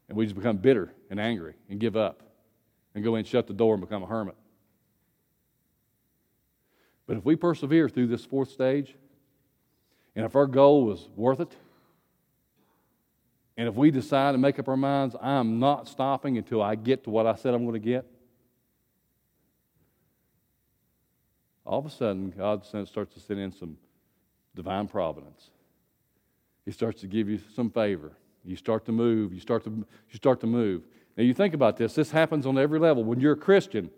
And we just become bitter and angry and give up and go in, shut the door, and become a hermit. But if we persevere through this fourth stage, and if our goal was worth it, And if we decide and make up our minds, I'm not stopping until I get to what I said I'm going to get, all of a sudden, God starts to send in some divine providence. He starts to give you some favor. You start to move. You start to, you start to move. Now, you think about this. This happens on every level. When you're a Christian,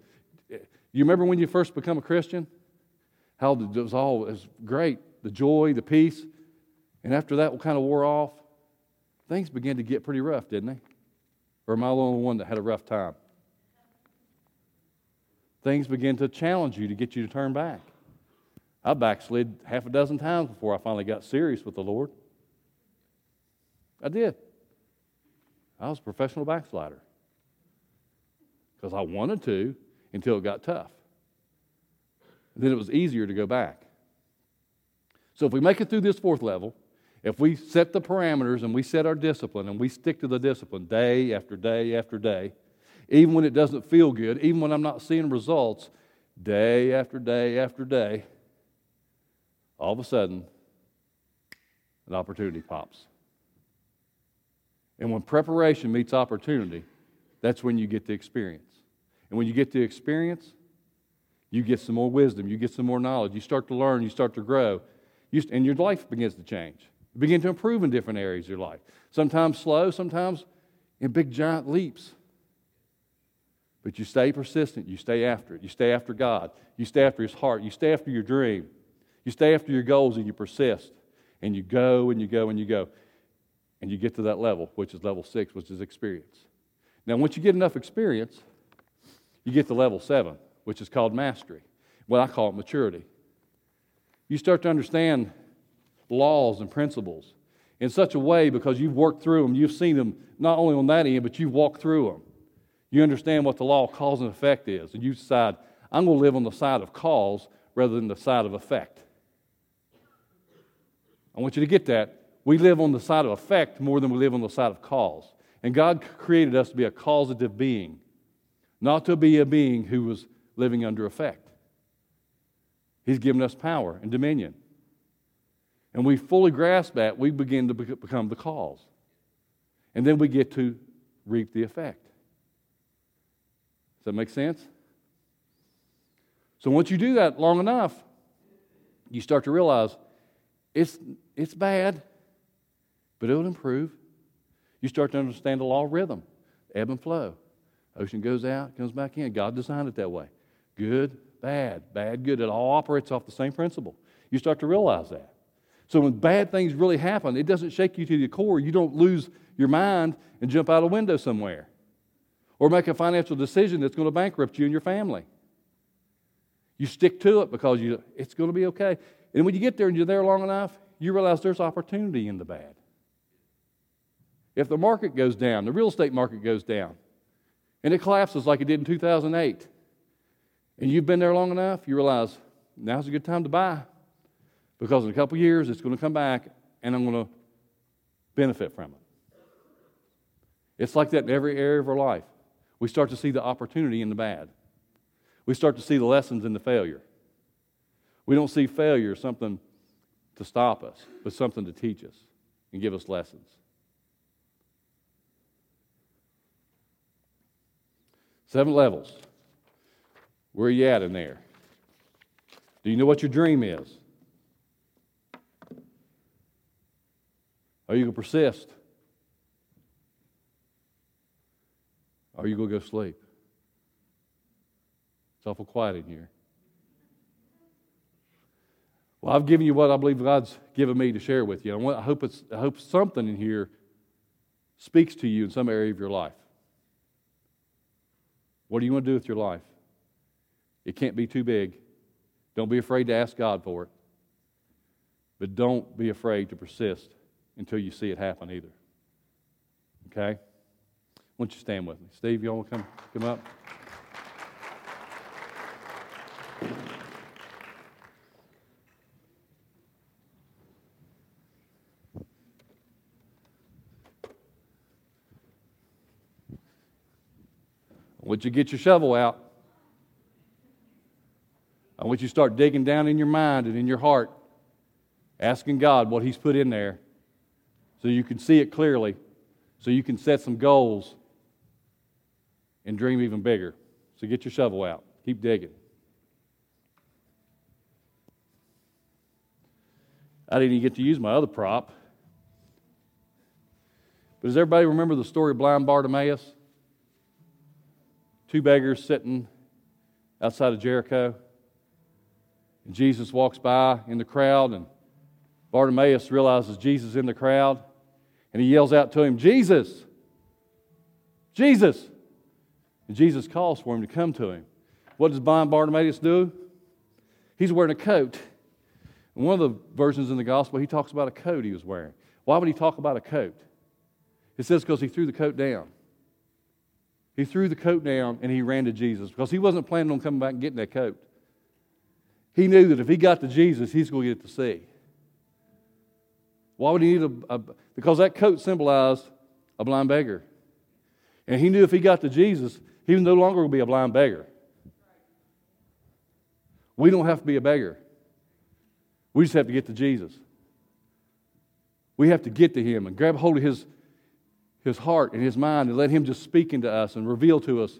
you remember when you first become a Christian? How it was all it was great the joy, the peace. And after that kind of wore off, things began to get pretty rough, didn't they? Or am I the only one that had a rough time? Things began to challenge you to get you to turn back. I backslid half a dozen times before I finally got serious with the Lord. I did. I was a professional backslider because I wanted to until it got tough. Then it was easier to go back. So if we make it through this fourth level, if we set the parameters and we set our discipline and we stick to the discipline day after day after day, even when it doesn't feel good, even when I'm not seeing results, day after day after day, all of a sudden, an opportunity pops. And when preparation meets opportunity, that's when you get the experience. And when you get the experience, you get some more wisdom, you get some more knowledge, you start to learn, you start to grow, you, and your life begins to change. You begin to improve in different areas of your life. Sometimes slow, sometimes in big giant leaps. But you stay persistent, you stay after it, you stay after God, you stay after His heart, you stay after your dream, you stay after your goals, and you persist. And you go and you go and you go. And you get to that level, which is level six, which is experience. Now, once you get enough experience, you get to level seven, which is called mastery. Well, I call it maturity. You start to understand laws and principles in such a way because you've worked through them, you've seen them not only on that end, but you've walked through them. You understand what the law of cause and effect is, and you decide, I'm going to live on the side of cause rather than the side of effect. I want you to get that. We live on the side of effect more than we live on the side of cause. And God created us to be a causative being, not to be a being who was living under effect. He's given us power and dominion. And we fully grasp that, we begin to become the cause. And then we get to reap the effect. Does that make sense? So once you do that long enough, you start to realize it's, it's bad, but it'll improve. You start to understand the law of rhythm, ebb and flow. Ocean goes out, comes back in. God designed it that way. Good, bad, bad, good. It all operates off the same principle. You start to realize that. So when bad things really happen, it doesn't shake you to the core. You don't lose your mind and jump out a window somewhere or make a financial decision that's going to bankrupt you and your family. You stick to it because you, it's going to be okay. And when you get there and you're there long enough, you realize there's opportunity in the bad. If the market goes down, the real estate market goes down, and it collapses like it did in 2008, and you've been there long enough, you realize now's a good time to buy because in a couple years it's going to come back and I'm going to benefit from it. It's like that in every area of our life we start to see the opportunity in the bad. We start to see the lessons in the failure. We don't see failure as something to stop us, but something to teach us and give us lessons. Seven levels. Where are you at in there? Do you know what your dream is? Are you going to persist? Are you going to go sleep? It's awful quiet in here. Well, I've given you what I believe God's given me to share with you. I hope, it's, I hope something in here speaks to you in some area of your life. What do you want to do with your life? It can't be too big. Don't be afraid to ask God for it. But don't be afraid to persist until you see it happen either. Okay? Why don't you stand with me? Steve, you to come, come up? Want you get your shovel out. Want you start digging down in your mind and in your heart, asking God what He's put in there so you can see it clearly so you can set some goals and dream even bigger. So get your shovel out, keep digging. I didn't even get to use my other prop. But does everybody remember the story of blind Bartimaeus? Two beggars sitting outside of Jericho. And Jesus walks by in the crowd, and Bartimaeus realizes Jesus in the crowd, and he yells out to him, Jesus! Jesus! And Jesus calls for him to come to him. What does blind Bartimaeus do? He's wearing a coat. In one of the versions in the gospel, he talks about a coat he was wearing. Why would he talk about a coat? It says because he threw the coat down. He threw the coat down and he ran to Jesus because he wasn't planning on coming back and getting that coat. He knew that if he got to Jesus, he's going to get to see. Why would he need a, a because that coat symbolized a blind beggar. And he knew if he got to Jesus, he was no longer going to be a blind beggar. We don't have to be a beggar. We just have to get to Jesus. We have to get to Him and grab hold of His, his heart and His mind and let Him just speak into us and reveal to us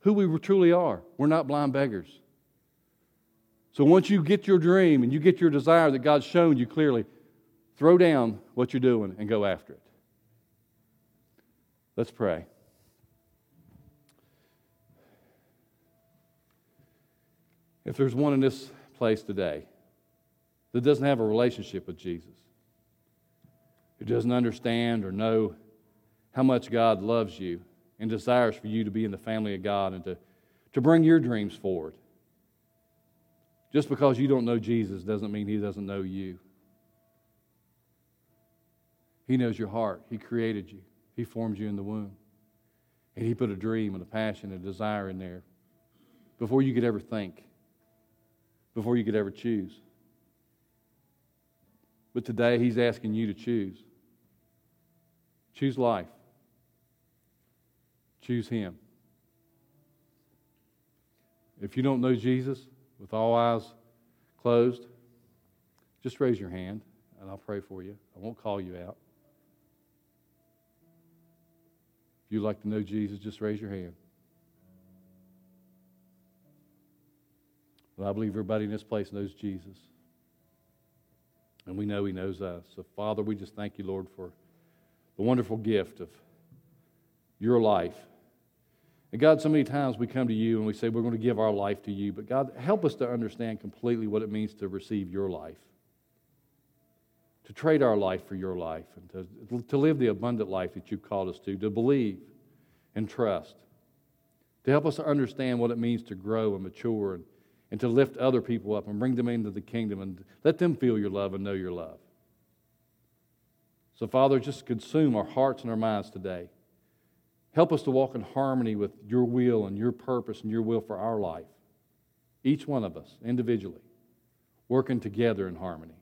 who we truly are. We're not blind beggars. So once you get your dream and you get your desire that God's shown you clearly, throw down what you're doing and go after it. Let's pray. If there's one in this place today that doesn't have a relationship with Jesus, who doesn't understand or know how much God loves you and desires for you to be in the family of God and to, to bring your dreams forward. Just because you don't know Jesus doesn't mean he doesn't know you. He knows your heart. He created you. He formed you in the womb. And he put a dream and a passion and a desire in there before you could ever think, before you could ever choose. But today, He's asking you to choose. Choose life. Choose Him. If you don't know Jesus with all eyes closed, just raise your hand and I'll pray for you. I won't call you out. If you'd like to know Jesus, just raise your hand. Well, I believe everybody in this place knows Jesus and we know He knows us. So, Father, we just thank you, Lord, for the wonderful gift of your life. And God, so many times we come to you and we say we're going to give our life to you, but God, help us to understand completely what it means to receive your life, to trade our life for your life, and to, to live the abundant life that you've called us to, to believe and trust, to help us to understand what it means to grow and mature and and to lift other people up and bring them into the kingdom and let them feel your love and know your love. So, Father, just consume our hearts and our minds today. Help us to walk in harmony with your will and your purpose and your will for our life. Each one of us, individually, working together in harmony.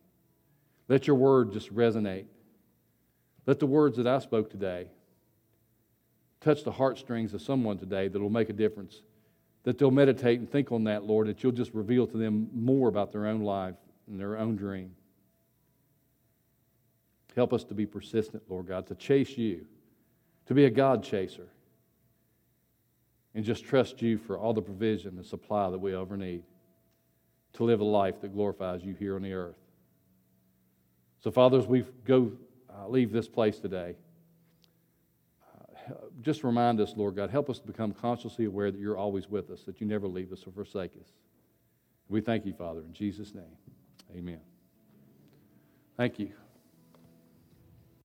Let your word just resonate. Let the words that I spoke today touch the heartstrings of someone today that will make a difference that they'll meditate and think on that, Lord, that you'll just reveal to them more about their own life and their own dream. Help us to be persistent, Lord God, to chase you, to be a God chaser, and just trust you for all the provision and supply that we ever need to live a life that glorifies you here on the earth. So, Father, as we go uh, leave this place today, just remind us, Lord God, help us to become consciously aware that you're always with us, that you never leave us or forsake us. We thank you, Father, in Jesus' name. Amen. Thank you.